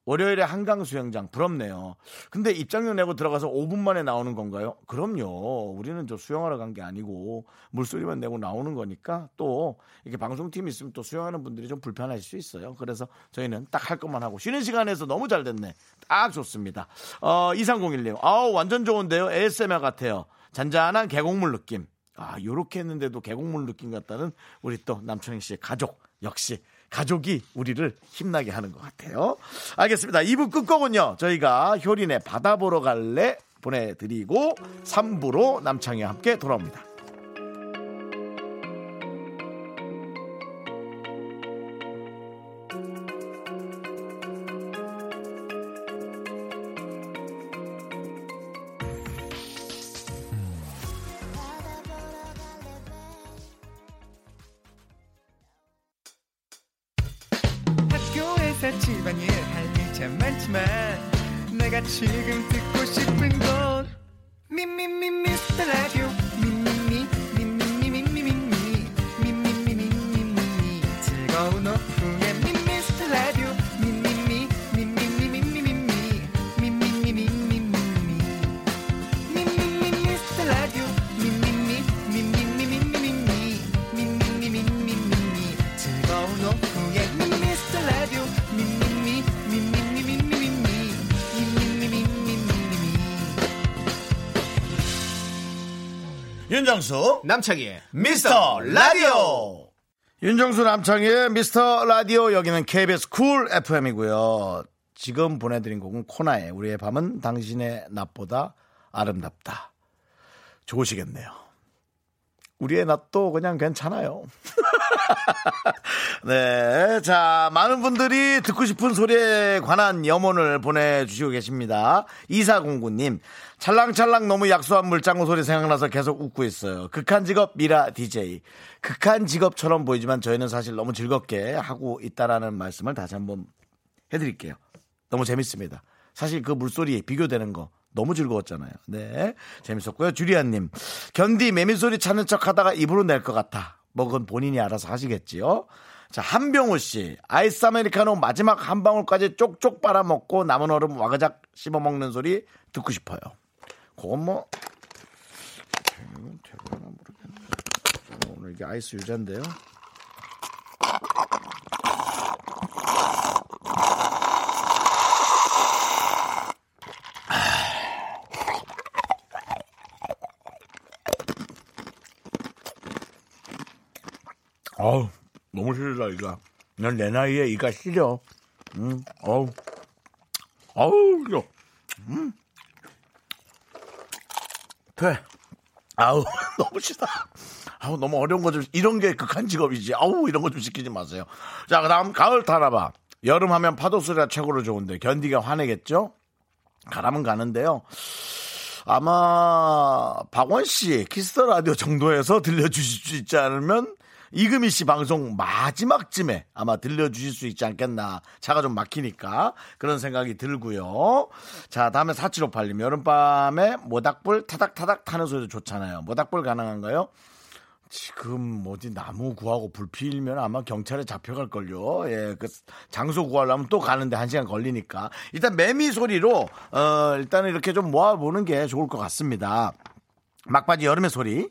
월요일에 한강 수영장 부럽네요. 근데 입장료 내고 들어가서 5분 만에 나오는 건가요? 그럼요. 우리는 저 수영하러 간 게 아니고 물소리만 내고 나오는 거니까 또 이렇게 방송팀 있으면 또 수영하는 분들이 좀 불편하실 수 있어요. 그래서 저희는 딱 할 것만 하고 쉬는 시간에서 너무 잘 됐네. 딱 좋습니다. 어, 2301님. 아우, 완전 좋은데요. ASMR 같아요. 잔잔한 계곡물 느낌. 아, 요렇게 했는데도 계곡물 느낌 같다는 우리 또 남청희 씨의 가족. 역시 가족이 우리를 힘나게 하는 것 같아요. 알겠습니다. 2부 끝곡은요. 저희가 효린의 바다 보러 갈래 보내드리고 3부로 남창희와 함께 돌아옵니다. 윤정수 남창희의 미스터 라디오 윤정수 남창희의 미스터 라디오 여기는 KBS 쿨 FM이고요. 지금 보내드린 곡은 코나의 우리의 밤은 당신의 낮보다 아름답다. 좋으시겠네요. 우리의 낮도 그냥 괜찮아요. 네. 자, 많은 분들이 듣고 싶은 소리에 관한 염원을 보내주시고 계십니다. 2409님, 찰랑찰랑 너무 약소한 물장구 소리 생각나서 계속 웃고 있어요. 극한 직업 미라 DJ. 극한 직업처럼 보이지만 저희는 사실 너무 즐겁게 하고 있다라는 말씀을 다시 한번 해드릴게요. 너무 재밌습니다. 사실 그 물소리 비교되는 거 너무 즐거웠잖아요. 네. 재밌었고요. 주리안님. 견디 매미소리 찾는 척 하다가 입으로 낼 것 같아. 뭐 그건 본인이 알아서 하시겠지요. 자, 한병우 씨. 아이스 아메리카노 마지막 한 방울까지 쪽쪽 빨아먹고 남은 얼음 와그작 씹어먹는 소리 듣고 싶어요. 그건 뭐. 되는 되나 모르겠네. 오늘 이게 아이스 유자인데요. 어우, 너무 싫다, 이거. 난내 나이에 이가 시려. 음, 어우. 어우, 이거. 음. 돼. 아우, 너무 싫다. 아우, 너무 어려운 거 좀, 이런 게 극한 직업이지. 아우, 이런 거 좀 시키지 마세요. 자, 그 다음, 가을 타나봐. 여름 하면 파도 소리가 최고로 좋은데, 견디가 화내겠죠? 가라면 가는데요. 아마 박원 씨 키스 더 라디오 정도에서 들려주실 수 있지 않으면 이금희 씨 방송 마지막쯤에 아마 들려주실 수 있지 않겠나. 차가 좀 막히니까 그런 생각이 들고요. 자, 다음에 4758님. 여름밤에 모닥불 타닥타닥 타는 소리도 좋잖아요. 모닥불 가능한가요? 지금 어디 나무 구하고 불 피우면 아마 경찰에 잡혀갈걸요. 예, 그 장소 구하려면 또 가는데 한 시간 걸리니까. 일단 매미 소리로, 어, 일단은 이렇게 좀 모아보는 게 좋을 것 같습니다. 막바지 여름의 소리.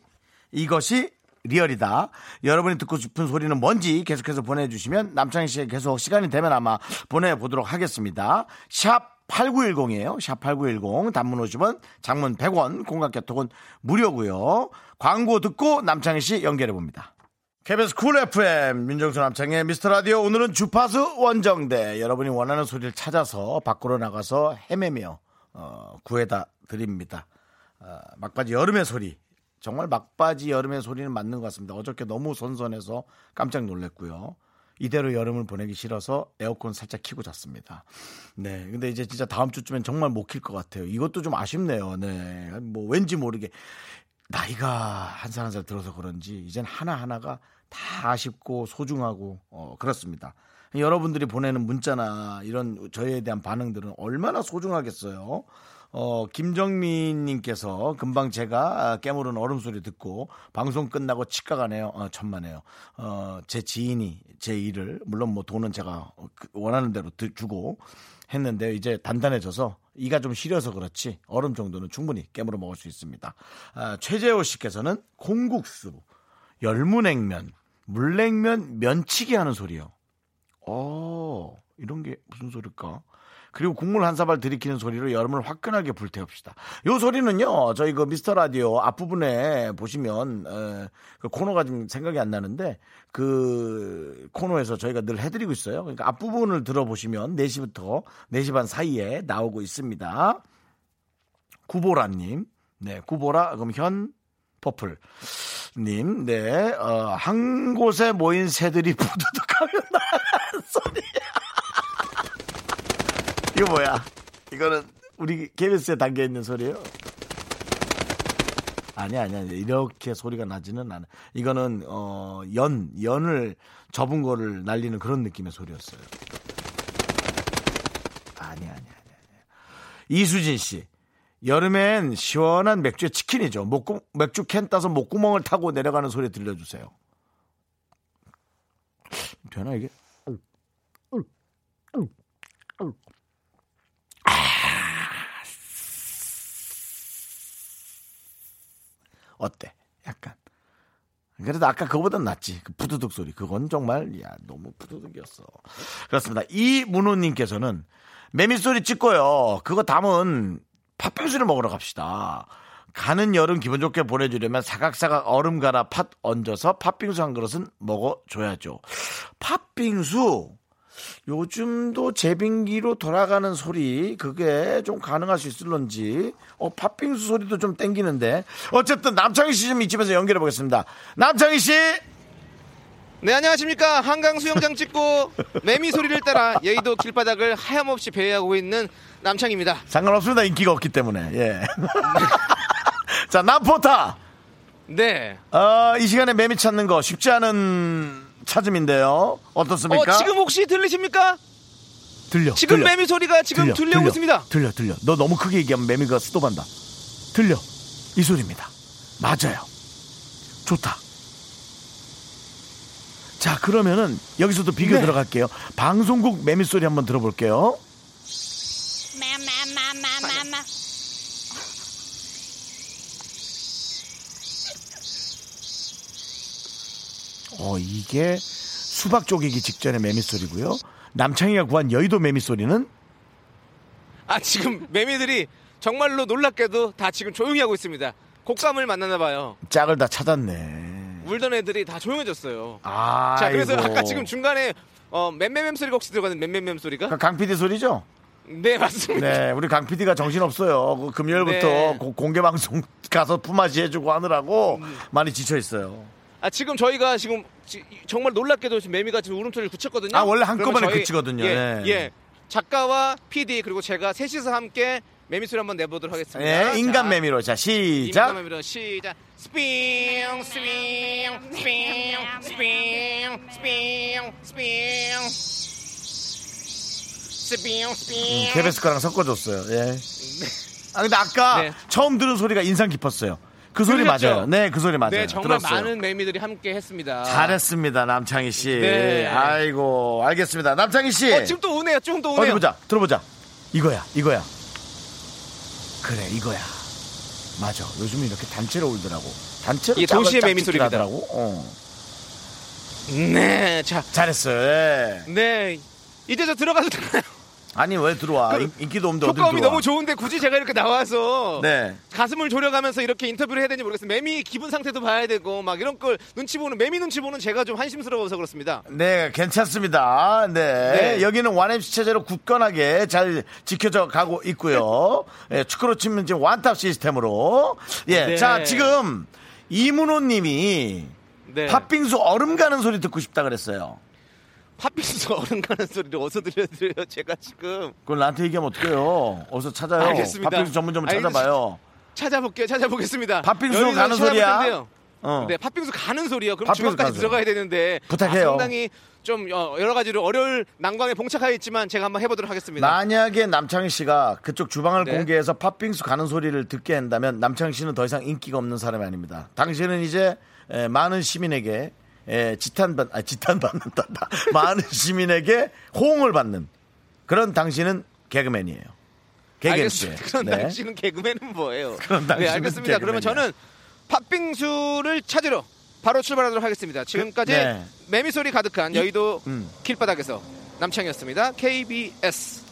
이것이 리얼이다. 여러분이 듣고 싶은 소리는 뭔지 계속해서 보내주시면 남창희 씨에 계속 시간이 되면 아마 보내보도록 하겠습니다. 샵 8910이에요. 샵 8910. 단문 50원, 장문 100원, 콩과 카톡은 무료고요. 광고 듣고 남창희 씨 연결해 봅니다. KBS 쿨 FM 윤정수 남창희의 미스터 라디오 오늘은 주파수 원정대 여러분이 원하는 소리를 찾아서 밖으로 나가서 헤매며 어, 구해다 드립니다. 어, 막바지 여름의 소리 정말 막바지 여름의 소리는 맞는 것 같습니다. 어저께 너무 선선해서 깜짝 놀랐고요. 이대로 여름을 보내기 싫어서 에어컨 살짝 키고 잤습니다. 네. 근데 이제 진짜 다음 주쯤엔 정말 못 킬 것 같아요. 이것도 좀 아쉽네요. 네. 뭐 왠지 모르게 나이가 한 살 한살 들어서 그런지 이젠 하나하나가 다 아쉽고 소중하고 어, 그렇습니다. 여러분들이 보내는 문자나 이런 저희에 대한 반응들은 얼마나 소중하겠어요. 어, 김정민님께서 금방 제가 깨물은 얼음 소리 듣고 방송 끝나고 치과 가네요. 어, 천만에요. 어, 제 지인이 제 일을 물론 뭐 돈은 제가 그 원하는 대로 드- 주고 했는데 이제 단단해져서 이가 좀 시려서 그렇지 얼음 정도는 충분히 깨물어 먹을 수 있습니다. 아, 최재호 씨께서는 콩국수, 열무냉면, 물냉면, 면치기 하는 소리요. 어, 이런 게 무슨 소리일까? 그리고 국물 한 사발 들이키는 소리로 여름을 화끈하게 불태웁시다. 요 소리는요, 저희 그 미스터 라디오 앞부분에 보시면, 에, 그 코너가 좀 생각이 안 나는데, 그 코너에서 저희가 늘 해드리고 있어요. 그러니까 앞부분을 들어보시면 4시부터 4시 반 사이에 나오고 있습니다. 구보라님, 네, 구보라, 그럼 현, 퍼플. 님, 네, 어, 한 곳에 모인 새들이 나가는 소리. 이거 뭐야? 이거는 우리 KBS에 담겨 있는 소리예요? 아니야, 아니야. 이렇게 소리가 나지는 않아. 이거는 어, 연, 연을 접은 거를 날리는 그런 느낌의 소리였어요. 아니야, 아니야, 아니야. 아니야. 이수진 씨. 여름엔 시원한 맥주에 치킨이죠. 목구, 맥주 캔 따서 목구멍을 타고 내려가는 소리 들려주세요. 되나 이게? 어때? 약간. 그래도 아까 그거보단 낫지. 그 푸드득 소리. 그건 정말, 야, 너무 푸드득이었어. 그렇습니다. 이문호님께서는 매미 소리 찍고요. 그거 담은 팥빙수를 먹으러 갑시다. 가는 여름 기분 좋게 보내주려면 사각사각 얼음 갈아 팥 얹어서 팥빙수 한 그릇은 먹어줘야죠. 팥빙수 요즘도 제빙기로 돌아가는 소리 그게 좀 가능할 수 있을런지 어 팥빙수 소리도 좀 땡기는데 어쨌든 남창희 씨 좀 이쯤에서 연결해 보겠습니다. 남창희 씨 네, 안녕하십니까. 한강 수영장 찍고 매미 소리를 따라 여의도 길바닥을 하염없이 배회하고 있는 남창입니다. 상관없습니다. 인기가 없기 때문에 예. 자 남포타 네. 어, 이 시간에 매미 찾는 거 쉽지 않은 찾음인데요. 어떻습니까? 어, 지금 혹시 들리십니까? 들려. 지금 들려. 매미 소리가 지금 들려, 오고 있습니다. 들려, 들려. 너 너무 크게 얘기하면 매미가 수도반다. 들려. 이 소리입니다. 맞아요. 좋다. 자, 그러면은 여기서도 비교 네. 들어갈게요. 방송국 매미 소리 한번 들어볼게요. 마마마마마마 어, 이게 수박 쪼개기 직전의 매미 소리고요. 남창희가 구한 여의도 매미 소리는 아, 지금 매미들이 정말로 놀랍게도 다 지금 조용히 하고 있습니다. 곡감을 만나나 봐요. 짝을 다 찾았네. 울던 애들이 다 조용해졌어요. 아, 자, 그래서 아까 지금 중간에 어, 맴맴맴 소리가 혹시 들어가는 맴맴맴 소리가? 강 PD 소리죠? 네, 맞습니다. 네, 우리 강 PD가 정신 없어요. 그 금요일부터 네. 고- 공개 방송 가서 품앗이 해주고 하느라고 많이 지쳐 있어요. 아, 지금 저희가 지금 지- 정말 놀랍게도 지금 매미가 지금 울음소리를 그쳤거든요. 아, 원래 한꺼번에 그러면 그치거든요. 예, 네. 예. 작가와 PD 그리고 제가 셋이서 함께 매미 소리 한번 내보도록 하겠습니다. 네, 인간 자, 매미로 자 인간 시작. 매미로 시작. 스핑 스핑 스핑 스핑 스핑 스핑 스핑 스핑 KBS 거랑 섞어줬어요. 예. 아 근데 아까 네. 처음 들은 소리가 인상 깊었어요. 그 소리 들으셨죠? 맞아요. 네, 그 소리 맞아요. 네, 정말 들었어요. 많은 매미들이 함께 했습니다. 잘했습니다, 남창희 씨. 네. 아이고, 알겠습니다. 남창희 씨. 어, 지금 또 오네요. 좀또 어디 오네요. 보자. 들어보자. 이거야, 이거야. 그래, 이거야. 맞아. 요즘에 이렇게 단체로 울더라고. 단체로 이게 도시의 매미 소리입니다. 하더라고. 어. 네, 자, 잘했어요. 예. 네. 이제 저 들어가도 되나요? 아니 왜 들어와? 그 인- 인기도 없는데 효과음이? 너무 좋은데 굳이 제가 이렇게 나와서 네. 가슴을 졸여가면서 이렇게 인터뷰를 해야 되는지 모르겠어요. 매미 기분 상태도 봐야 되고 막 이런 걸 눈치 보는 매미 눈치 보는 제가 좀 한심스러워서 그렇습니다. 네, 괜찮습니다. 네. 네. 여기는 완MC 체제로 굳건하게 잘 지켜져 가고 있고요. 예, 축구로 치면 지금 완탑 시스템으로. 예. 네. 자, 지금 이문호 님이 네. 팥빙수 얼음 가는 소리 듣고 싶다 그랬어요. 팥빙수 얼음 가는 소리를 어디서 들려드려요? 제가 지금 그걸 나한테 얘기하면 어떡해요? 어서 찾아요. 알겠습니다. 팥빙수 전문점을 알겠- 찾아봐요. 찾아볼게요. 찾아보겠습니다. 팥빙수 여기서 가는 찾아볼 소리야? 텐데요. 어. 네, 팥빙수 가는 소리요. 그럼 팥빙수 소리. 들어가야 되는데 부탁해요. 아, 상당히 좀 어, 여러 가지로 어려울 난관에 봉착하여 있지만 제가 한번 해보도록 하겠습니다. 만약에 남창희 씨가 그쪽 주방을 네. 공개해서 팥빙수 가는 소리를 듣게 한다면 남창희 씨는 더 이상 인기가 없는 사람이 아닙니다. 당신은 이제 에, 많은 시민에게 에, 지탄받, 아, 지탄받는다. 많은 시민에게 호응을 받는 그런 당신은 개그맨이에요. 개그맨 씨. 알겠습니다. 그런 네. 당신은 개그맨은 뭐예요? 그런 네, 당신은 알겠습니다. 그러면 개그맨이야. 저는 팥빙수를 찾으러 바로 출발하도록 하겠습니다. 지금까지 네. 매미 소리 가득한 여의도 음. 길바닥에서 남창이었습니다. KBS.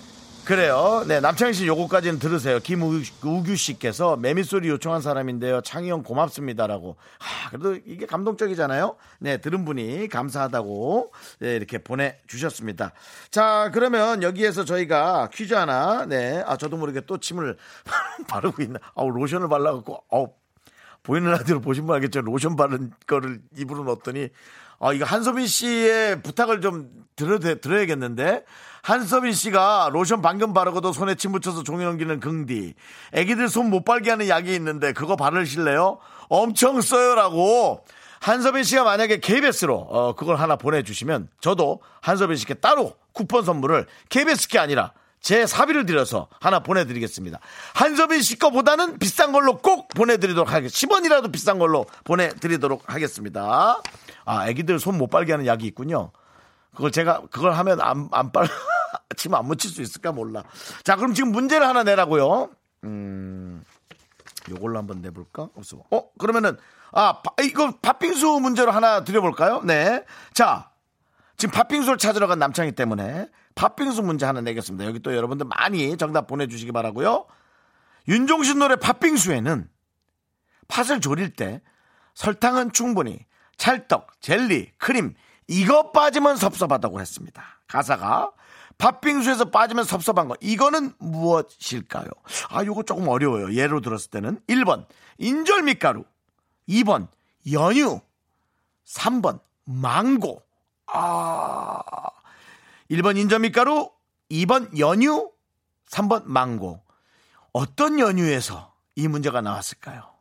그래요. 네, 남창희 씨 요거까지는 들으세요. 김우규 씨께서 매미소리 요청한 사람인데요. 창희 형 고맙습니다라고. 아, 그래도 이게 감동적이잖아요. 네, 들은 분이 감사하다고 네, 이렇게 보내주셨습니다. 자, 그러면 여기에서 저희가 퀴즈 하나, 네, 아, 저도 모르게 또 침을 바르고 있나. 아우, 로션을 발라갖고, 아우, 보이는 라디오로 보신 분 알겠죠? 로션 바른 거를 입으로 넣었더니, 아, 이거 한소민 씨의 부탁을 좀 들어, 들어야겠는데? 한소민 씨가 로션 방금 바르고도 손에 침 묻혀서 종이 넘기는 긍디. 애기들 손 못 빨게 하는 약이 있는데 그거 바르실래요? 엄청 써요라고. 한서빈 씨가 만약에 KBS로 어, 그걸 하나 보내주시면 저도 한서빈 씨께 따로 쿠폰 선물을 KBS께 아니라 제 사비를 들여서 하나 보내드리겠습니다. 한서빈 씨 거보다는 비싼 걸로 꼭 보내드리도록 하겠습니다. 10원이라도 비싼 걸로 보내드리도록 하겠습니다. 아, 애기들 손 못 빨게 하는 약이 있군요. 그걸 제가 그걸 하면 안, 안 빨, 침 안 묻힐 수 있을까 몰라. 자, 그럼 지금 문제를 하나 내라고요. 음, 요걸로 한번 내볼까? 없어. 어, 그러면은, 아, 파- 이거 팥빙수 문제로 하나 드려볼까요? 네. 자, 지금 팥빙수를 찾으러 간 남창희 때문에 팥빙수 문제 하나 내겠습니다. 여기 또 여러분들 많이 정답 보내주시기 바라고요. 윤종신 노래 팥빙수에는 팥을 졸일 때 설탕은 충분히 찰떡, 젤리, 크림 이거 빠지면 섭섭하다고 했습니다. 가사가 팥빙수에서 빠지면 섭섭한 거 이거는 무엇일까요? 아 요거 조금 어려워요. 예로 들었을 때는 1번 인절미가루 2번 연유 3번 망고 아 1번 인절미가루 2번 연유 3번 망고 어떤 연유에서 이 문제가 나왔을까요?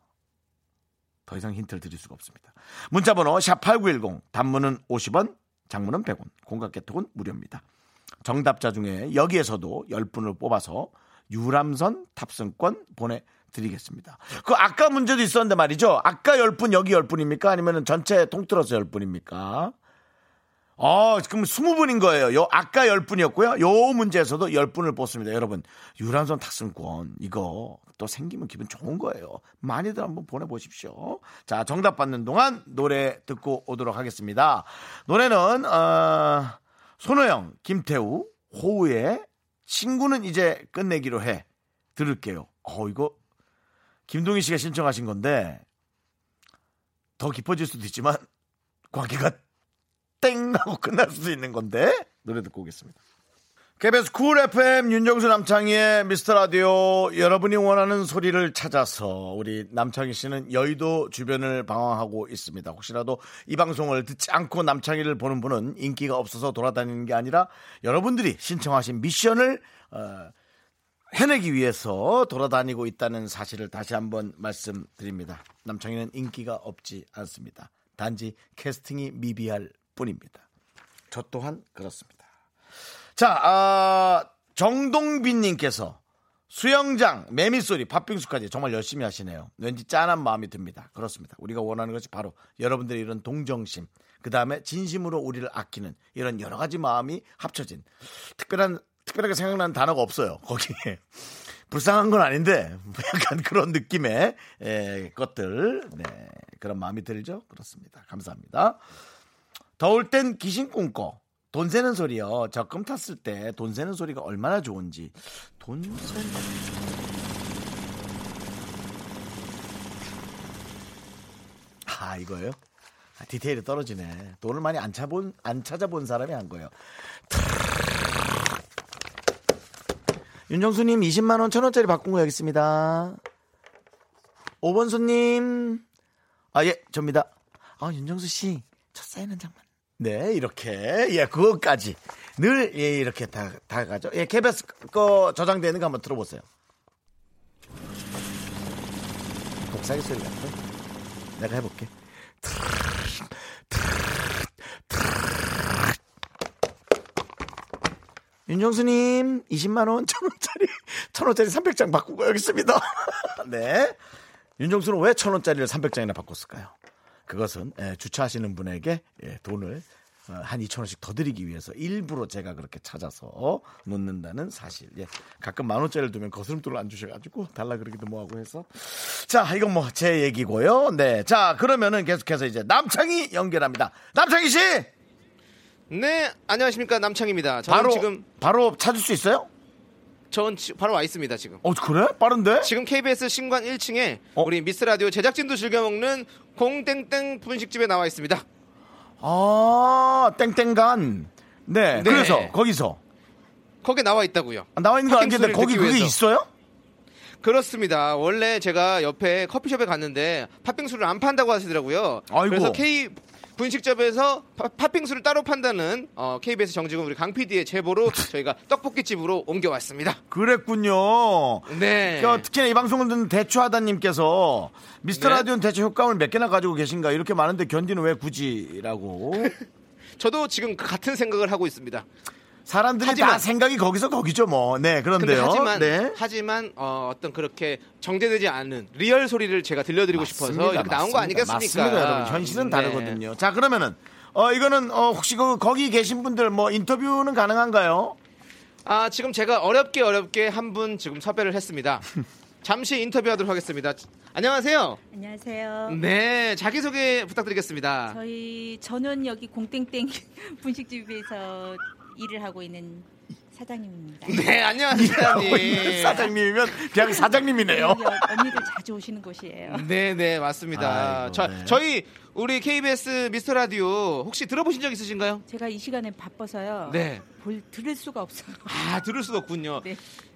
더 이상 힌트를 드릴 수가 없습니다. 문자번호 샵8910 단문은 50원 장문은 100원 공각개톡은 무료입니다. 정답자 중에 여기에서도 10분을 뽑아서 유람선 탑승권 보내드리겠습니다. 그 아까 문제도 있었는데 말이죠. 아까 10분 여기 10분입니까? 아니면 전체 통틀어서 10분입니까? 어, 그럼 20분인 거예요. 요, 아까 10분이었고요. 요 문제에서도 10분을 뽑습니다. 여러분, 유람선 탑승권, 이거 또 생기면 기분 좋은 거예요. 많이들 한번 보내보십시오. 자, 정답 받는 동안 노래 듣고 오도록 하겠습니다. 노래는, 어, 손호영, 김태우, 호우의 친구는 이제 끝내기로 해. 들을게요. 어, 이거, 김동희 씨가 신청하신 건데, 더 깊어질 수도 있지만, 관계가 땡 하고 끝날 수도 있는 건데 노래 듣고 오겠습니다. KBS 쿨 FM 윤정수 남창희의 미스터 라디오 여러분이 원하는 소리를 찾아서 우리 남창희 씨는 여의도 주변을 방황하고 있습니다. 혹시라도 이 방송을 듣지 않고 남창희를 보는 분은 인기가 없어서 돌아다니는 게 아니라 여러분들이 신청하신 미션을 어, 해내기 위해서 돌아다니고 있다는 사실을 다시 한번 말씀드립니다. 남창희는 인기가 없지 않습니다. 단지 캐스팅이 미비할 뿐입니다. 저 또한 그렇습니다. 자, 아, 정동빈님께서 수영장, 매미소리, 팥빙수까지 정말 열심히 하시네요. 왠지 짠한 마음이 듭니다. 그렇습니다. 우리가 원하는 것이 바로 여러분들의 이런 동정심, 그 다음에 진심으로 우리를 아끼는 이런 여러 가지 마음이 합쳐진 특별한, 특별하게 생각나는 단어가 없어요. 거기에. 불쌍한 건 아닌데, 약간 그런 느낌의 에, 것들, 네, 그런 마음이 들죠? 그렇습니다. 감사합니다. 더울 땐 귀신 꿈꿔. 돈 세는 소리요. 적금 탔을 때 돈 세는 소리가 얼마나 좋은지. 돈 세는. 아, 이거요? 아, 디테일이 떨어지네. 돈을 많이 안, 찾아본, 안 찾아본 사람이 한 거예요. 윤정수님 20만원 천원짜리 바꾼 거 여기 있습니다. 5번 손님. 아, 예, 접니다. 아, 윤정수 씨. 첫 사인 한 장만. 네, 이렇게. 예, 그것까지. 늘, 예, 이렇게 다, 다 가죠. 예, KBS 거 저장되는 거 한번 들어보세요. 복사기 소리 같아. 내가 해볼게. 윤정수님, 20만원, 1000원짜리, 1000원짜리 300장 바꾸고 여기 있습니다. 네. 윤정수는 왜 1000원짜리를 300장이나 바꿨을까요? 그것은 예, 주차하시는 분에게 예, 돈을 어, 한 2천 원씩 더 드리기 위해서 일부러 제가 그렇게 찾아서 놓는다는 사실. 예. 가끔 만 원짜리를 두면 거스름돈을 안 주셔가지고 달라 그러기도 뭐하고 해서. 자, 이건 뭐 제 얘기고요. 네, 자 그러면은 계속해서 이제 남창이 연결합니다. 남창희 씨, 네, 안녕하십니까 남창입니다. 저는 바로 지금 바로 찾을 수 있어요? 전 지- 바로 와 있습니다 지금. 어 그래? 빠른데? 지금 KBS 신관 1층에 어? 우리 미스 라디오 제작진도 즐겨 먹는 공땡땡 분식집에 나와 있습니다. 아, 땡땡간. 네, 네. 그래서 거기서 거기에 나와 있다고요. 아, 나와 있는 거 아닌데 거기 그게 위해서. 있어요? 그렇습니다. 원래 제가 옆에 커피숍에 갔는데 팥빙수를 안 판다고 하시더라고요. 아이고. 그래서 K 분식점에서 파- 팥빙수를 따로 판다는 어, KBS 정직원 우리 강 PD의 제보로 저희가 떡볶이집으로 옮겨왔습니다. 그랬군요. 네. 그 특히나 이 방송을 듣는 대추하다님께서 미스터 네. 라디오는 대체 효과음을 몇 개나 가지고 계신가 이렇게 많은데 견디는 왜 굳이라고 저도 지금 그 같은 생각을 하고 있습니다. 사람들이 하지만- 다 생각이 거기서 거기죠 뭐. 네 그런데요. 하지만 네. 하지만 어, 떤 그렇게 정제되지 않은 리얼 소리를 제가 들려드리고 싶어서 맞습니다, 이렇게 나온 거 맞습니다. 아니겠습니까? 맞습니다, 여러분. 현실은 네. 다르거든요. 자 그러면은 어 이거는 어 혹시 그 거기 계신 분들 뭐 인터뷰는 가능한가요? 아 지금 제가 어렵게 어렵게 한 분 지금 섭외를 했습니다. 잠시 인터뷰하도록 하겠습니다. 안녕하세요. 안녕하세요. 네 자기 소개 부탁드리겠습니다. 저희 저는 여기 공땡땡 분식집에서 일을 하고 있는 사장님입니다. 네 안녕하세요 사장님. 사장님이면 그냥 사장님이네요. 어- 언니들 자주 오시는 곳이에요. 네 네 맞습니다. 아이고, 저, 네. 저희 우리 KBS 미스터 라디오 혹시 들어보신 적 있으신가요? 제가 이 시간에 바빠서요. 네. 볼 들을 수가 없어요. 아 들을 수가 없군요. 네.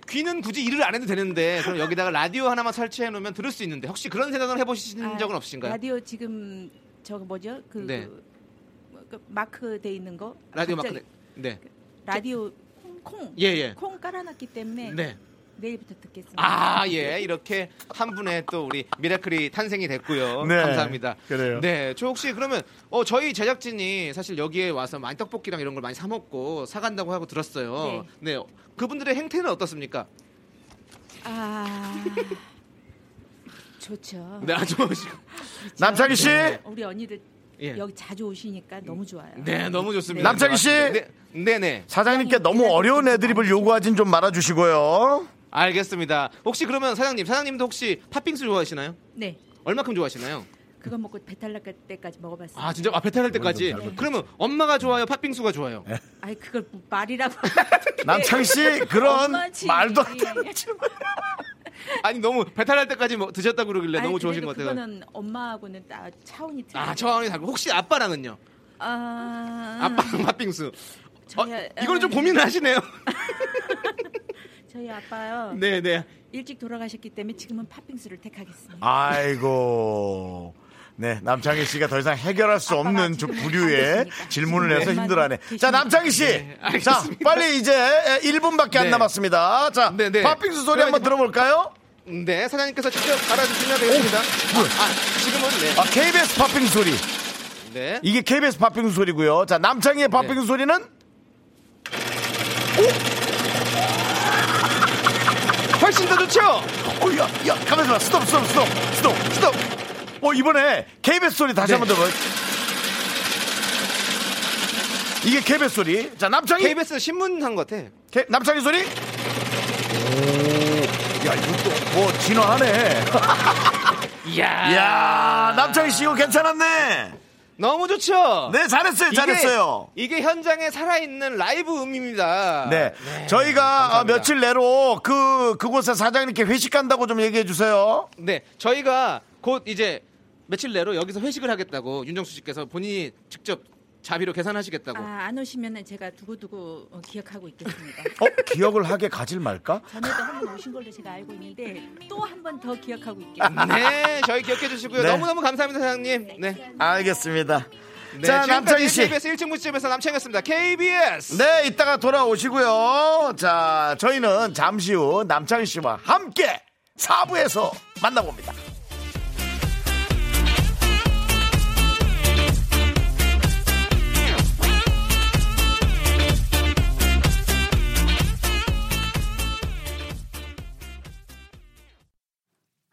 귀는 굳이 일을 안 해도 되는데 그럼 여기다가 라디오 하나만 설치해 놓으면 들을 수 있는데 혹시 그런 생각을 해보신 아, 적은 없으신가요? 라디오 지금 저거 뭐죠? 그, 네. 그, 그 마크 돼 있는 거. 라디오 갑자기 마크 네. 라디오 콩, 콩. 예, 예. 콩 깔아놨기 때문에 네. 내일부터 듣겠습니다. 아, 예. 이렇게 한 분의 또 우리 미라클이 탄생이 됐고요. 네, 감사합니다. 그래요. 네. 저 혹시 그러면 어 저희 제작진이 사실 여기에 와서 많이 떡볶이랑 이런 걸 많이 사 먹고 사 간다고 하고 들었어요. 네. 그분들의 행태는 어떻습니까? 아 좋죠. 네, 아주 좋으시고. 남창희 씨, 우리 언니들 예. 여기 자주 오시니까 너무 좋아요. 네, 너무 좋습니다. 남창희 씨! 네, 네, 네. 사장님께 너무 어려운 애드립을 요구하진 좀 말아주시고요. 알겠습니다. 혹시 그러면 사장님, 사장님도 혹시 팥빙수 좋아하시나요? 네. 얼마큼 좋아하시나요? 그거 먹고 배탈 날 때까지 먹어봤어요. 아, 진짜 아, 배탈 날 때까지. 그러면 엄마가 좋아요, 팥빙수가 좋아요. 아이 그걸 뭐 말이라고. 남창희 씨 그런. 말도 안 예. 되는 아니 너무 배탈 날 때까지 뭐 드셨다고 그러길래 아니, 너무 좋으신 것 같아요. 그거는 엄마하고는 다 차원이 틀려. 아, 저항이 다르고 혹시 아빠랑은요? 아, 아빠랑 팥빙수. 어, 저희, 이거는 좀 아, 고민을 하시네요. 저희 아빠요. 네, 네. 일찍 돌아가셨기 때문에 지금은 팥빙수를 택하겠습니다. 아이고. 네, 남창희 씨가 더 이상 해결할 수 없는 좀 지금 부류의? 질문을 해서 네. 힘들어하네. 자, 계십니까? 남창희 씨. 네, 자. 빨리 이제 1분밖에 안 네. 남았습니다. 자, 네, 네. 팥빙수 소리 한번 그래가지고- 들어볼까요? 네, 사장님께서 직접 갈아주시면 되겠습니다. 아, 지금은 네. 아, KBS 팥빙수 소리. 네. 이게 KBS 팥빙수 소리고요. 자, 남창희의 팥빙수 네. 소리는 훨씬 더 좋죠? 어, 야, 야, 가만있어 봐. 스톱, 스톱, 스톱, 스톱, 스톱. 어, 이번에 KBS 소리 다시 네. 한번 들어봐요. 이게 KBS 소리. 자, 남창희. KBS 신문 한 것 같아. 남창희 소리. 오, 야, 이것도 뭐 진화하네. 이야. 이야, 남창희 씨 이거 괜찮았네. 너무 좋죠? 네, 잘했어요, 잘했어요. 이게, 이게 현장에 살아있는 라이브 음입니다. 네. 저희가 어, 감사합니다. 며칠 내로 그, 그곳에 사장님께 회식 간다고 좀 얘기해 주세요. 네, 저희가 곧 이제 며칠 내로 여기서 회식을 하겠다고 윤정수 씨께서 본인이 직접 자비로 계산하시겠다고. 아, 안 오시면은 제가 두고두고 어, 기억하고 있겠습니다. 어, 기억을 하게 가질 말까? 전에도 한 번 오신 걸로 제가 알고 있는데 또 한 번 더 기억하고 있겠습니다. 네, 저희 기억해 주시고요. 네. 너무너무 감사합니다, 사장님. 네. 알겠습니다. 네, 자, 남창희 씨. KBS 1층 무집에서 남창이었습니다. KBS. 네, 이따가 돌아오시고요. 자, 저희는 잠시 후 남창희 씨와 함께 4부에서 만나봅니다.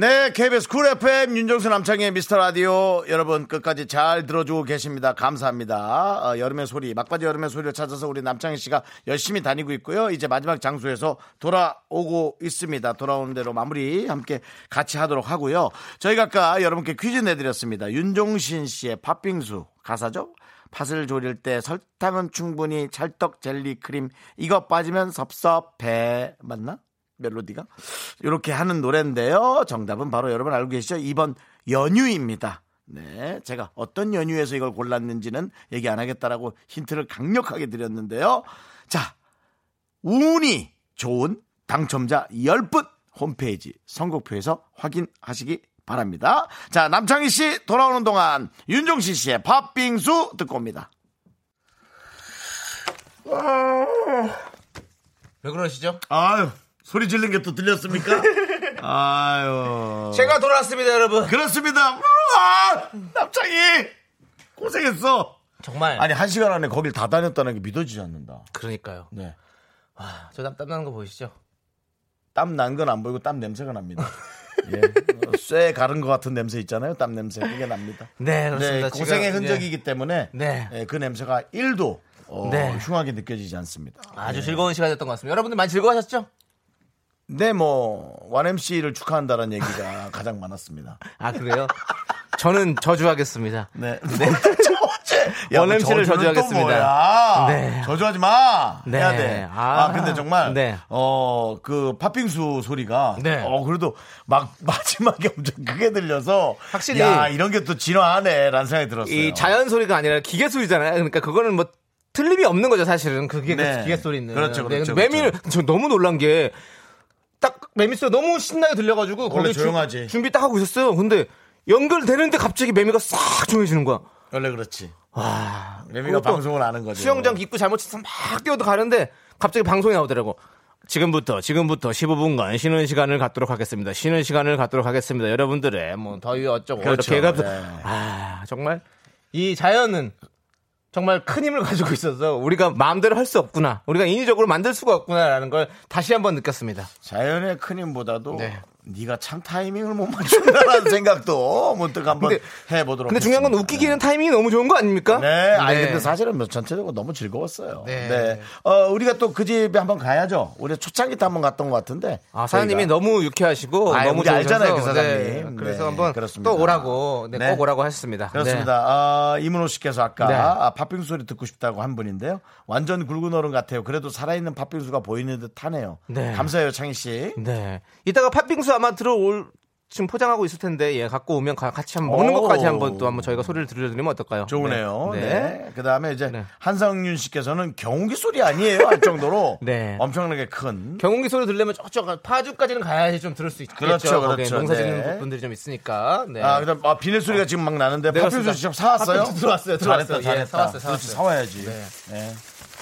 네, KBS 쿨 FM 윤정수 남창희의 미스터 라디오 여러분 끝까지 잘 들어주고 계십니다. 감사합니다. 어, 여름의 소리, 막바지 여름의 소리를 찾아서 우리 남창희 씨가 열심히 다니고 있고요. 이제 마지막 장소에서 돌아오고 있습니다. 돌아오는 대로 마무리 함께 같이 하도록 하고요. 저희가 아까 여러분께 퀴즈 내드렸습니다. 윤종신 씨의 팥빙수 가사죠? 팥을 졸일 때 설탕은 충분히 찰떡 젤리 크림 이거 빠지면 섭섭해 맞나? 멜로디가 이렇게 하는 노래인데요. 정답은 바로 여러분 알고 계시죠? 2번 연유입니다. 네, 제가 어떤 연유에서 이걸 골랐는지는 얘기 안 하겠다라고 힌트를 강력하게 드렸는데요. 자, 운이 좋은 당첨자 10분 홈페이지 선곡표에서 확인하시기 바랍니다. 자, 남창희 씨 돌아오는 동안 윤종신 씨의 팥빙수 듣고 옵니다. 왜 그러시죠? 아유, 소리 지른 게 또 들렸습니까? 아유. 제가 돌아왔습니다, 여러분. 그렇습니다. 우와! 남창희! 고생했어. 정말. 아니, 한 시간 안에 거길 다 다녔다는 게 믿어지지 않는다. 그러니까요. 네. 저땀 땀 나는 거 보이시죠? 땀 난 건 안 보이고 땀 냄새가 납니다. 예. 어, 쇠 가른 것 같은 냄새 있잖아요. 땀 냄새. 그게 납니다. 네, 그렇습니다. 네, 고생의 지금, 흔적이기 때문에 네. 예, 그 냄새가 1도 어, 네. 흉하게 느껴지지 않습니다. 아주 즐거운 시간이었던 것 같습니다. 여러분들 많이 즐거워하셨죠? 네, 뭐, 완MC를 축하한다는 얘기가 가장 많았습니다. 아, 그래요? 저는 저주하겠습니다. 네. 어째? 원 MC를 저주하겠습니다. 네. 네. 저주하지 마. 네. 해야 돼. 아, 아. 근데 정말 네. 어, 그 팥빙수 소리가 네. 어, 그래도 막 마지막에 엄청 크게 들려서 확실히 야, 이런 게 또 진화하네라는 생각이 들었어요. 이 자연 소리가 아니라 기계 소리잖아요. 그러니까 그거는 뭐 틀림이 없는 거죠, 사실은. 그게 네. 기계 소리는. 그렇죠, 그렇죠, 근데 매미를 저 너무 놀란 게 딱 매미 소리 가 너무 신나게 들려가지고 원래 거기 주- 조용하지. 준비 딱 하고 있었어요. 근데 연결되는데 갑자기 매미가 싹 조용해지는 거야. 원래 그렇지. 와, 매미가 방송을 아는 거죠. 수영장 입구 잘못 쳐서 막 뛰어도 가는데 갑자기 방송이 나오더라고. 지금부터 지금부터 15분간 쉬는 시간을 갖도록 하겠습니다. 쉬는 시간을 갖도록 하겠습니다. 여러분들의 뭐 더위 어쩌고 그렇죠. 이렇게 해가지고 네. 아 정말 이 자연은 정말 큰 힘을 가지고 있어서 우리가 마음대로 할 수 없구나. 우리가 인위적으로 만들 수가 없구나라는 걸 다시 한번 느꼈습니다. 자연의 큰 힘보다도 네. 네가 참 타이밍을 못 맞춘다라는 생각도 문득 한번 근데- 해보도록 근데 중요한 건 했습니다. 웃기기는 타이밍이 너무 좋은 거 아닙니까? 네, 아니 근데 사실은 뭐 전체적으로 너무 즐거웠어요. 네. 네. 어, 우리가 또 그 집에 한번 가야죠. 우리 초창기 때 한번 갔던 것 같은데. 아, 사장님이. 너무 유쾌하시고 아, 너무 알잖아요, 그 좋으셔서, 사장님. 네, 그래서 네, 한번 그렇습니다. 또 오라고 네, 네. 꼭 오라고 하셨습니다. 그렇습니다. 아, 이문호 씨께서 아까 네. 아, 팥빙수 소리 듣고 싶다고 한 분인데요. 완전 굵은 어른 같아요. 그래도 살아있는 팥빙수가 보이는 듯 하네요. 네. 감사해요, 창희 씨. 네. 네. 이따가 팥빙수 아마 들어올 지금 포장하고 있을 텐데 예 갖고 오면 가- 같이 한번 먹는 오. 것까지 한번 또 한번 저희가 소리를 들려드리면 어떨까요? 좋으네요. 네. 네. 네. 그 다음에 이제 네. 한성윤 씨께서는 경운기 소리 아니에요? 할 정도로 네. 엄청나게 큰. 경운기 소리 들려면 저쪽 파주까지는 가야지 좀 들을 수 있겠죠. 그렇죠, 그렇죠. 농사 네. 짓는 분들이 좀 있으니까. 네. 아, 그다음 아, 비닐 소리가 지금 막 나는데 그렇습니다. 직접 사왔어요? 팥빙수 들어왔어요, 잘했다, 들어왔어요. 예, 잘했다. 사왔어요, 사왔어요. 사와야지. 네. 네.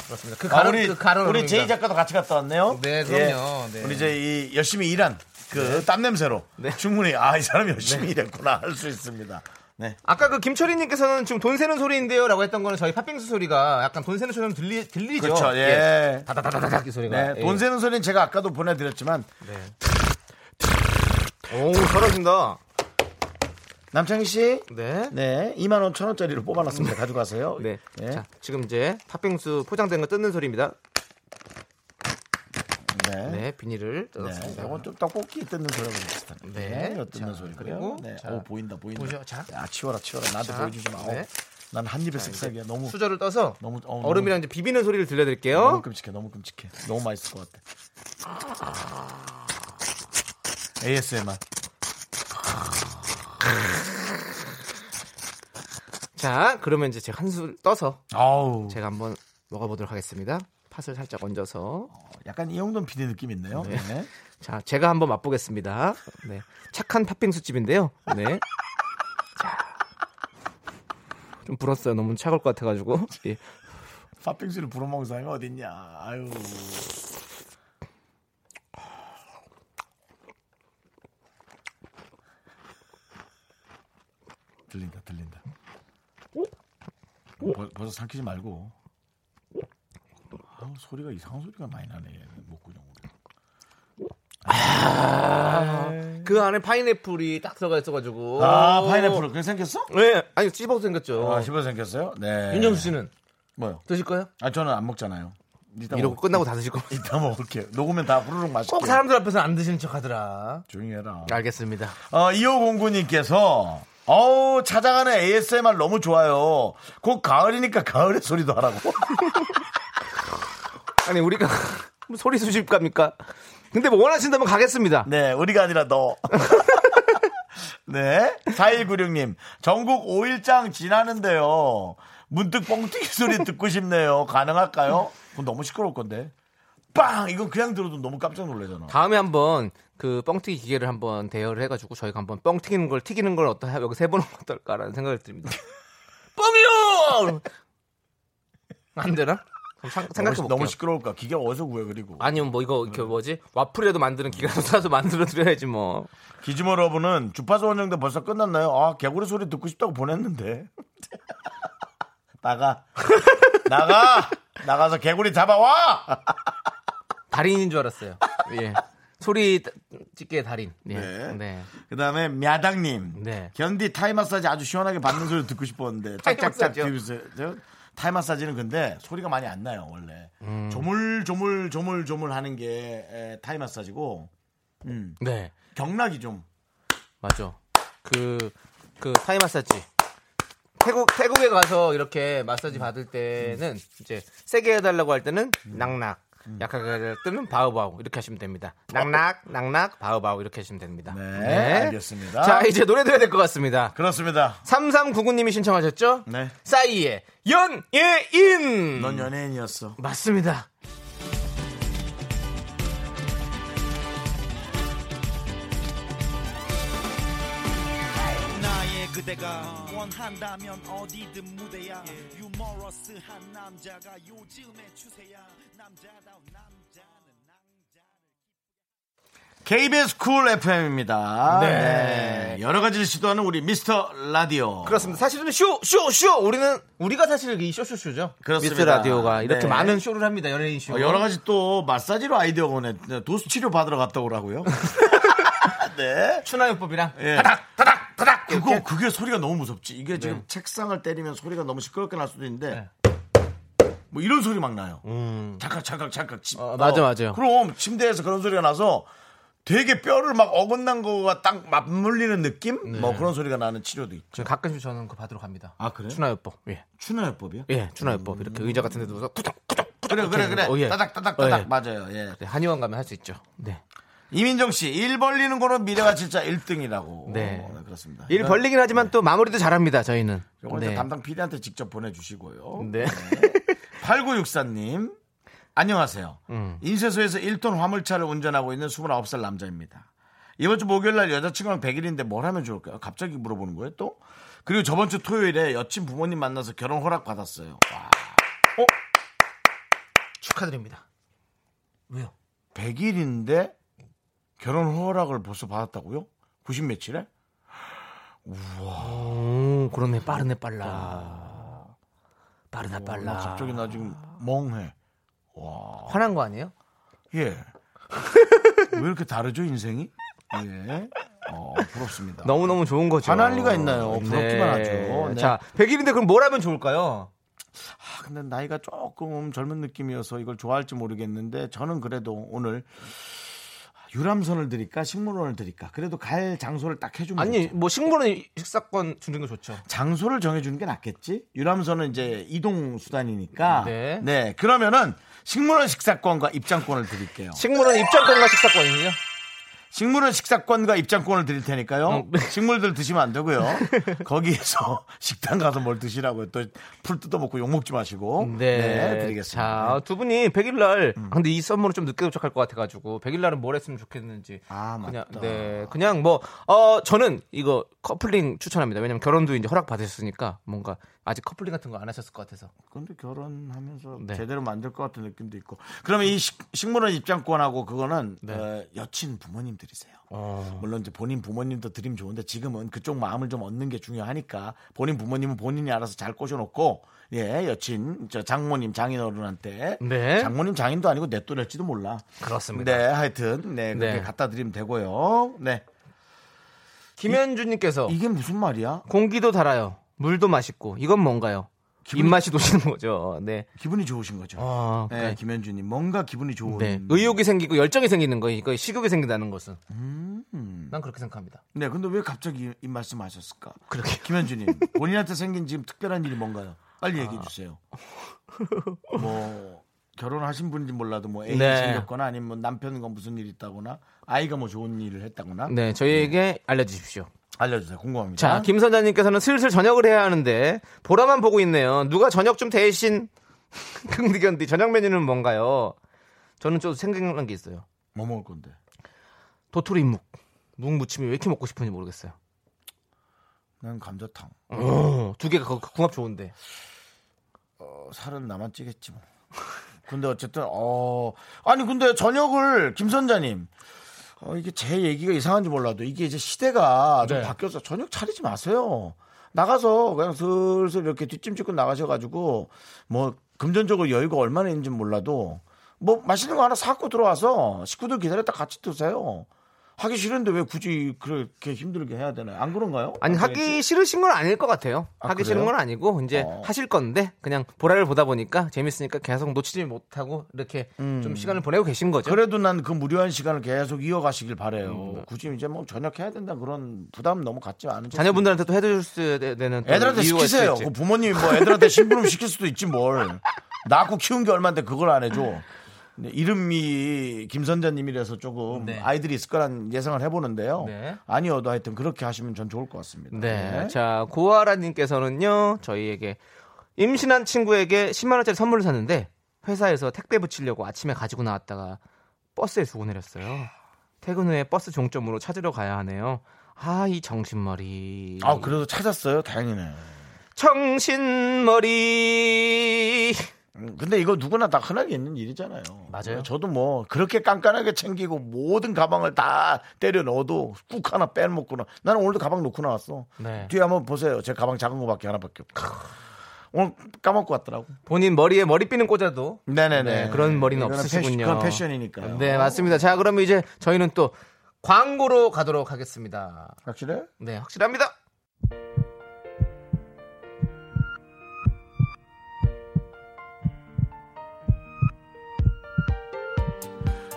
그렇습니다. 그 아, 가른 우리 그 우리 제이 작가도 같이 갔다 왔네요. 네, 그럼요. 네. 우리 이제 이 열심히 일한 그 땀 냄새로 네. 충분히 아 이 사람이 열심히 일했구나 할 수 있습니다. 네. 아까 그 김철희님께서는 지금 돈 세는 소리인데요라고 했던 거는 저희 팥빙수 소리가 약간 돈 세는 소리처럼 들리 들리죠. 그렇죠. 예. 다다다다닥 이 소리가. 네, 돈 예. 세는 소리는 제가 아까도 보내드렸지만 오 잘하신다. 남창희 씨, 네. 네, 2만 5천 원짜리로 뽑아놨습니다. 가져가세요. 네. 네. 자, 지금 이제 팥빙수 포장된 거 뜯는 소리입니다. 네. 네, 비닐을 네, 뜯었습니다. 이건 좀 떡볶이 뜯는 소리하고 비슷한. 네. 네, 뜯는 자, 소리고요. 그리고 네. 자, 오 보인다, 보인다. 보셔, 자. 야, 치워라, 치워라. 나한테 자, 보여주지 마. 네. 난한 입에 쓱싹이야. 너무 수저를 떠서 너무 어, 얼음이랑 이제 비비는 소리를 들려드릴게요. 너무 끔찍해, 너무 끔찍해. 너무 맛있을 것 같아. ASMR. 자, 그러면 이제 제가 한 술 떠서 아우, 제가 한번 먹어보도록 하겠습니다. 팥을 살짝 얹어서. 약간 이영돈 PD 느낌 있네요. 네. 네. 자, 제가 한번 맛보겠습니다. 네. 착한 팥빙수 집인데요. 네. 자. 좀 불었어요. 너무 차가울 것 같아 가지고. 예. 팥빙수를 불어 먹는 사람이 어딨냐. 아유. 들린다, 들린다. 벌, 벌써 삼키지 말고. 아, 소리가 이상한 소리가 많이 나네. 목구멍으로. 그 안에 파인애플이 딱 들어가 있어가지고. 아, 파인애플 그렇게 생겼어? 네. 아니, 씹어서 생겼죠. 아, 씹어 생겼어요? 네. 윤정수 씨는 뭐요? 드실 거예요? 아, 저는 안 먹잖아요. 이따 이러고 먹- 끝나고 다 드실 거. 이따 먹을게요. 녹으면 다 후루룩 맛있게. 꼭 사람들 앞에서 안 드시는 척 하더라. 조용히 해라. 알겠습니다. 어, 2509님께서 어우 찾아가는 ASMR 너무 좋아요. 곧 가을이니까 가을의 소리도 하라고. 아니, 우리가 뭐 소리 수집 갑니까? 근데 뭐 원하신다면 가겠습니다. 네, 우리가 아니라 너. 네, 4196님 전국 5일장 지나는데요. 문득 뻥튀기 소리 듣고 싶네요. 가능할까요? 그건 너무 시끄러울 건데. 빵! 이건 그냥 들어도 너무 깜짝 놀라잖아. 다음에 한번 그 뻥튀기 기계를 한번 대여를 해가지고 저희가 한번 뻥 튀기는 걸 튀기는 걸 어떠 여기 세 보는 건 어떨까라는 생각을 듭니다. 뻥이요! 안 되나? 상- 생각해 볼게요. 너무 시끄러울까? 기계가 어디서 구해 그리고. 아니면 뭐 이거 이렇게 뭐지 와플이라도 만드는 기계라도 사서 만들어 드려야지 뭐. 기지모 러브는 주파수 원정대 벌써 끝났나요? 아, 개구리 소리 듣고 싶다고 보냈는데. 나가. 나가! 나가서 개구리 잡아와! 달인인 줄 알았어요. 예. 소리 찍기의 달인. 예. 네. 네. 그 다음에 мя당님. 네. 견디 타이 마사지 아주 시원하게 받는 소리 듣고 싶었는데. 짝짝짝? 비비세요. 타이 마사지는 근데 소리가 많이 안 나요, 원래. 음. 조물조물 조물조물 하는 게 에, 타이 마사지고. 음. 네. 경락이 좀. 맞아. 그, 그 타이 마사지. 태국, 태국에 가서 이렇게 마사지 받을 때는 이제 세게 해달라고 할 때는 낙낙. 약하게 할 때는 바우바우. 이렇게 하시면 됩니다. 낙낙, 낙낙, 바우바우. 이렇게 하시면 됩니다. 네, 알겠습니다. 자, 이제 노래 들어야 될 것 같습니다. 그렇습니다. 3399님이 신청하셨죠? 네. 싸이의 연예인! 넌 연예인이었어. 맞습니다. 나의 그대가 원한다면 어디든 무대야 유머러스한 남자가 요즘의 추세야 남자다운 남자는 남자를 KBS 쿨 FM입니다. 네. 여러 가지를 시도하는 우리 미스터 라디오. 그렇습니다. 사실은 쇼, 쇼, 쇼! 우리는, 우리가 사실 이 쇼쇼쇼죠. 그렇습니다. 미스터 라디오가 이렇게 네. 많은 쇼를 합니다. 연예인 쇼. 어, 여러 가지 또 마사지로 아이디어 보내 도수 치료 받으러 갔다 오라고요. 네. 추나요법이랑 예. 타닥, 타닥, 타닥! 그거 이렇게. 그게 소리가 너무 무섭지. 이게 지금 네. 책상을 때리면 소리가 너무 시끄럽게 날 수도 있는데 뭐 이런 소리 막 나요. 찰칵 찰칵 찰칵. 침- 음. 어, 맞아, 맞아요. 그럼 침대에서 그런 소리가 나서 되게 뼈를 막 어긋난 거가 딱 맞물리는 느낌? 뭐 그런 소리가 나는 치료도 있죠. 저 가끔씩 저는 그거 받으러 갑니다. 아 그래? 추나요법. 예. 추나요법이요? 예, 추나요법. 이렇게 의자 같은 데 푸닥, 푸닥. 그래 그래 그래. 어, 예. 따닥 따닥 어, 따닥 예. 맞아요. 예. 네, 한의원 가면 할 수 있죠. 네. 이민정 씨, 일 벌리는 거는 미래가 진짜 1등이라고. 네. 그렇습니다. 일 벌리긴 하지만 또 마무리도 잘합니다. 저희는. 요거 네. 담당 PD한테 직접 보내주시고요. 네. 8964님, 안녕하세요. 음. 인쇄소에서 1톤 화물차를 운전하고 있는 29살 남자입니다. 이번 주 목요일 날 여자친구랑 100일인데 뭘 하면 좋을까요? 갑자기 물어보는 거예요, 또? 그리고 저번 주 토요일에 여친 부모님 만나서 결혼 허락 받았어요. 와, 축하드립니다. 왜요? 100일인데 결혼 허락을 벌써 받았다고요? 90 며칠에? 오, 그러네. 빠르네, 빨라. 빠르다, 나 빨라. 갑자기 나 지금 멍해. 화난 거 아니에요? 예. 왜 이렇게 다르죠, 인생이? 예. 어, 부럽습니다. 너무너무 좋은 거죠. 화날 리가 있나요? 부럽기만 하죠. 네. 자, 100일인데 그럼 뭘 하면 좋을까요? 아, 근데 나이가 조금 젊은 느낌이어서 이걸 좋아할지 모르겠는데 저는 그래도 오늘 유람선을 드릴까 식물원을 드릴까 그래도 갈 장소를 딱 해주면 아니, 좋죠. 뭐 식물원 식사권 주는 게 좋죠. 장소를 정해주는 게 낫겠지 유람선은 이제 이동 수단이니까 네. 그러면은 식물원 식사권과 입장권을 드릴게요 식물원 입장권과 식사권이요? 식물원 식사권과 입장권을 드릴 테니까요. 어, 네. 식물들 드시면 안 되고요. 거기에서 식당 가서 뭘 드시라고요. 또 풀 뜯어 먹고 욕 먹지 마시고. 네. 드리겠습니다. 자, 두 분이 100일날, 아, 근데 이 선물은 좀 늦게 도착할 것 같아 가지고, 100일 날은 뭘 했으면 좋겠는지. 아, 그냥, 맞다. 네. 그냥 뭐, 어, 저는 이거 커플링 추천합니다. 왜냐면 결혼도 이제 허락 받으셨으니까, 뭔가, 아직 커플링 같은 거 안 하셨을 것 같아서. 근데 결혼하면서 네. 제대로 만들 것 같은 느낌도 있고. 그러면 이 식, 식물원 입장권하고 그거는 네. 어, 여친 부모님 드리세요. 어. 물론 이제 본인 부모님도 드리면 좋은데 지금은 그쪽 마음을 좀 얻는 게 중요하니까 본인 부모님은 본인이 알아서 잘 꼬셔놓고 예 여친 저 장모님 장인어른한테 네. 장모님 장인도 아니고 내 또래일지도 몰라. 그렇습니다. 네 하여튼 네 그렇게 네. 갖다 드리면 되고요. 네 김현주님께서, 이게 무슨 말이야? 공기도 달아요. 물도 맛있고, 이건 뭔가요? 기분이- 입맛이 도시는 거죠. 네. 기분이 좋으신 거죠. 어, 네 네. 김현주님 뭔가 기분이 좋은. 네. 의욕이 생기고 열정이 생기는 거, 이거 식욕이 생긴다는 것은. 음. 난 그렇게 생각합니다. 네 근데 왜 갑자기 이 말씀하셨을까? 그렇게. 김현주님 본인한테 생긴 지금 특별한 일이 뭔가요? 빨리 얘기해 주세요. 뭐 결혼하신 분인지 몰라도 뭐 애인이 네. 생겼거나 아니면 뭐 남편과 무슨 일이 있다거나 아이가 뭐 좋은 일을 했다거나 네, 저희에게 알려주십시오. 알려주세요. 궁금합니다. 자, 김 선자님께서는 슬슬 저녁을 해야 하는데 보라만 보고 있네요. 누가 저녁 좀 대신 긍디견디 저녁 메뉴는 뭔가요? 저는 좀 생각난 게 있어요. 뭐 먹을 건데? 도토리 묵. 묵 무침이 왜 이렇게 먹고 싶은지 모르겠어요. 난 감자탕. 오, 두 개가 그 궁합 좋은데. 어, 살은 나만 찌겠지 뭐. 근데 어쨌든 어 아니 근데 저녁을 김선자님 어, 이게 제 얘기가 이상한지 몰라도 이게 이제 시대가 좀 네. 바뀌어서 저녁 차리지 마세요. 나가서 그냥 슬슬 이렇게 뒷짐 짓고 나가셔가지고 뭐 금전적으로 여유가 얼마나 있는지 몰라도 뭐 맛있는 거 하나 사갖고 들어와서 식구들 기다렸다 같이 드세요. 하기 싫은데 왜 굳이 그렇게 힘들게 해야 되나요? 안 그런가요? 아니 안 하기? 싫으신 건 아닐 것 같아요. 아, 하기 그래요? 싫은 건 아니고 이제 어. 하실 건데 그냥 보라를 보다 보니까 재밌으니까 계속 놓치지 못하고 이렇게 좀 시간을 보내고 계신 거죠. 음. 그래도 난 그 무료한 시간을 계속 이어가시길 바래요. 굳이 이제 뭐 저녁 해야 된다 그런 부담 너무 갖지 않은 채 자녀분들한테 또 해줄 되는 또 애들한테 시키세요. 그 부모님이 뭐 애들한테 심부름 시킬 수도 있지 뭘. 낳고 키운 게 얼마인데 그걸 안 해줘. 근데 이름이 김선자님이라서 조금 네. 아이들이 있을 거란 예상을 해보는데요. 네. 아니어도 하여튼 그렇게 하시면 전 좋을 것 같습니다. 네. 자, 고아라님께서는요, 저희에게 임신한 친구에게 10만원짜리 선물을 샀는데, 회사에서 택배 붙이려고 아침에 가지고 나왔다가 버스에 두고 내렸어요. 퇴근 후에 버스 종점으로 찾으러 가야 하네요. 아, 이 정신머리. 아, 그래도 찾았어요. 다행이네. 정신머리. 음, 근데 이거 누구나 다 흔하게 있는 일이잖아요. 맞아요. 저도 뭐 그렇게 깐깐하게 챙기고 모든 가방을 다 때려 넣어도 꾹 하나 빼먹거나 나는 오늘도 가방 놓고 나왔어. 네. 뒤에 한번 보세요. 제 가방 작은 거밖에 하나밖에 없고. 오늘 까먹고 왔더라고. 본인 머리에 머리핀은 꽂아도. 네네네. 네, 그런 머리는 이거는 없으시군요. 패션, 그건 패션이니까요. 네, 맞습니다. 자, 그러면 이제 저희는 또 광고로 가도록 하겠습니다. 확실해? 네, 확실합니다.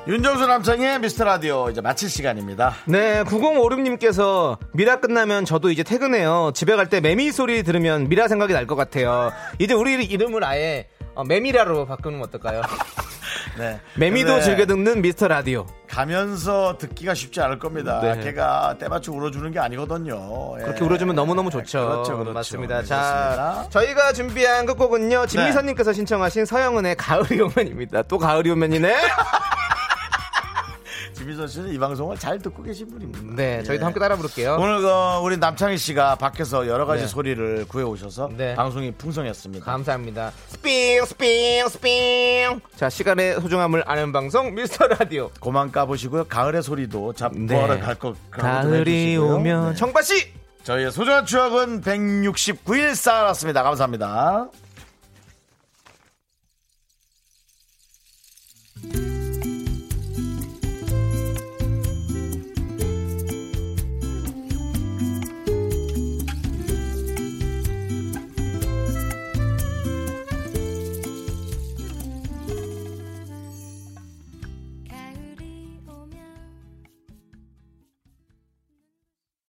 윤정수 남창의 미스터 라디오 이제 마칠 시간입니다. 네, 9056님께서 미라 끝나면 저도 이제 퇴근해요. 집에 갈 때 매미 소리 들으면 미라 생각이 날 것 같아요. 이제 우리 이름을 아예 어, 매미라로 바꾸는 건 어떨까요? 네. 매미도 즐겨 듣는 미스터 라디오. 가면서 듣기가 쉽지 않을 겁니다. 네. 걔가 때맞춰 울어주는 게 아니거든요. 예. 그렇게 울어주면 너무너무 좋죠. 그렇죠, 그렇죠. 맞습니다. 네, 자, 그렇습니다. 네. 저희가 준비한 끝곡은요. 진미선님께서 신청하신 서영은의 가을이 오면입니다. 또 가을이 오면이네. 김희선 씨는 이 방송을 잘 듣고 계신 분입니다. 네, 예. 저희도 예. 함께 따라 부를게요. 오늘 어, 우리 남창희 씨가 밖에서 여러 가지 네. 소리를 구해 오셔서 네. 방송이 풍성했습니다. 감사합니다. 스핑 스핑 스핑. 자, 시간의 소중함을 아는 방송 미스터 라디오. 고만 까보시고요. 가을의 소리도 잡보하러 네. 갈것 가을이 오면 네. 청바 씨. 저희의 소중한 추억은 169일 쌓았습니다. 감사합니다.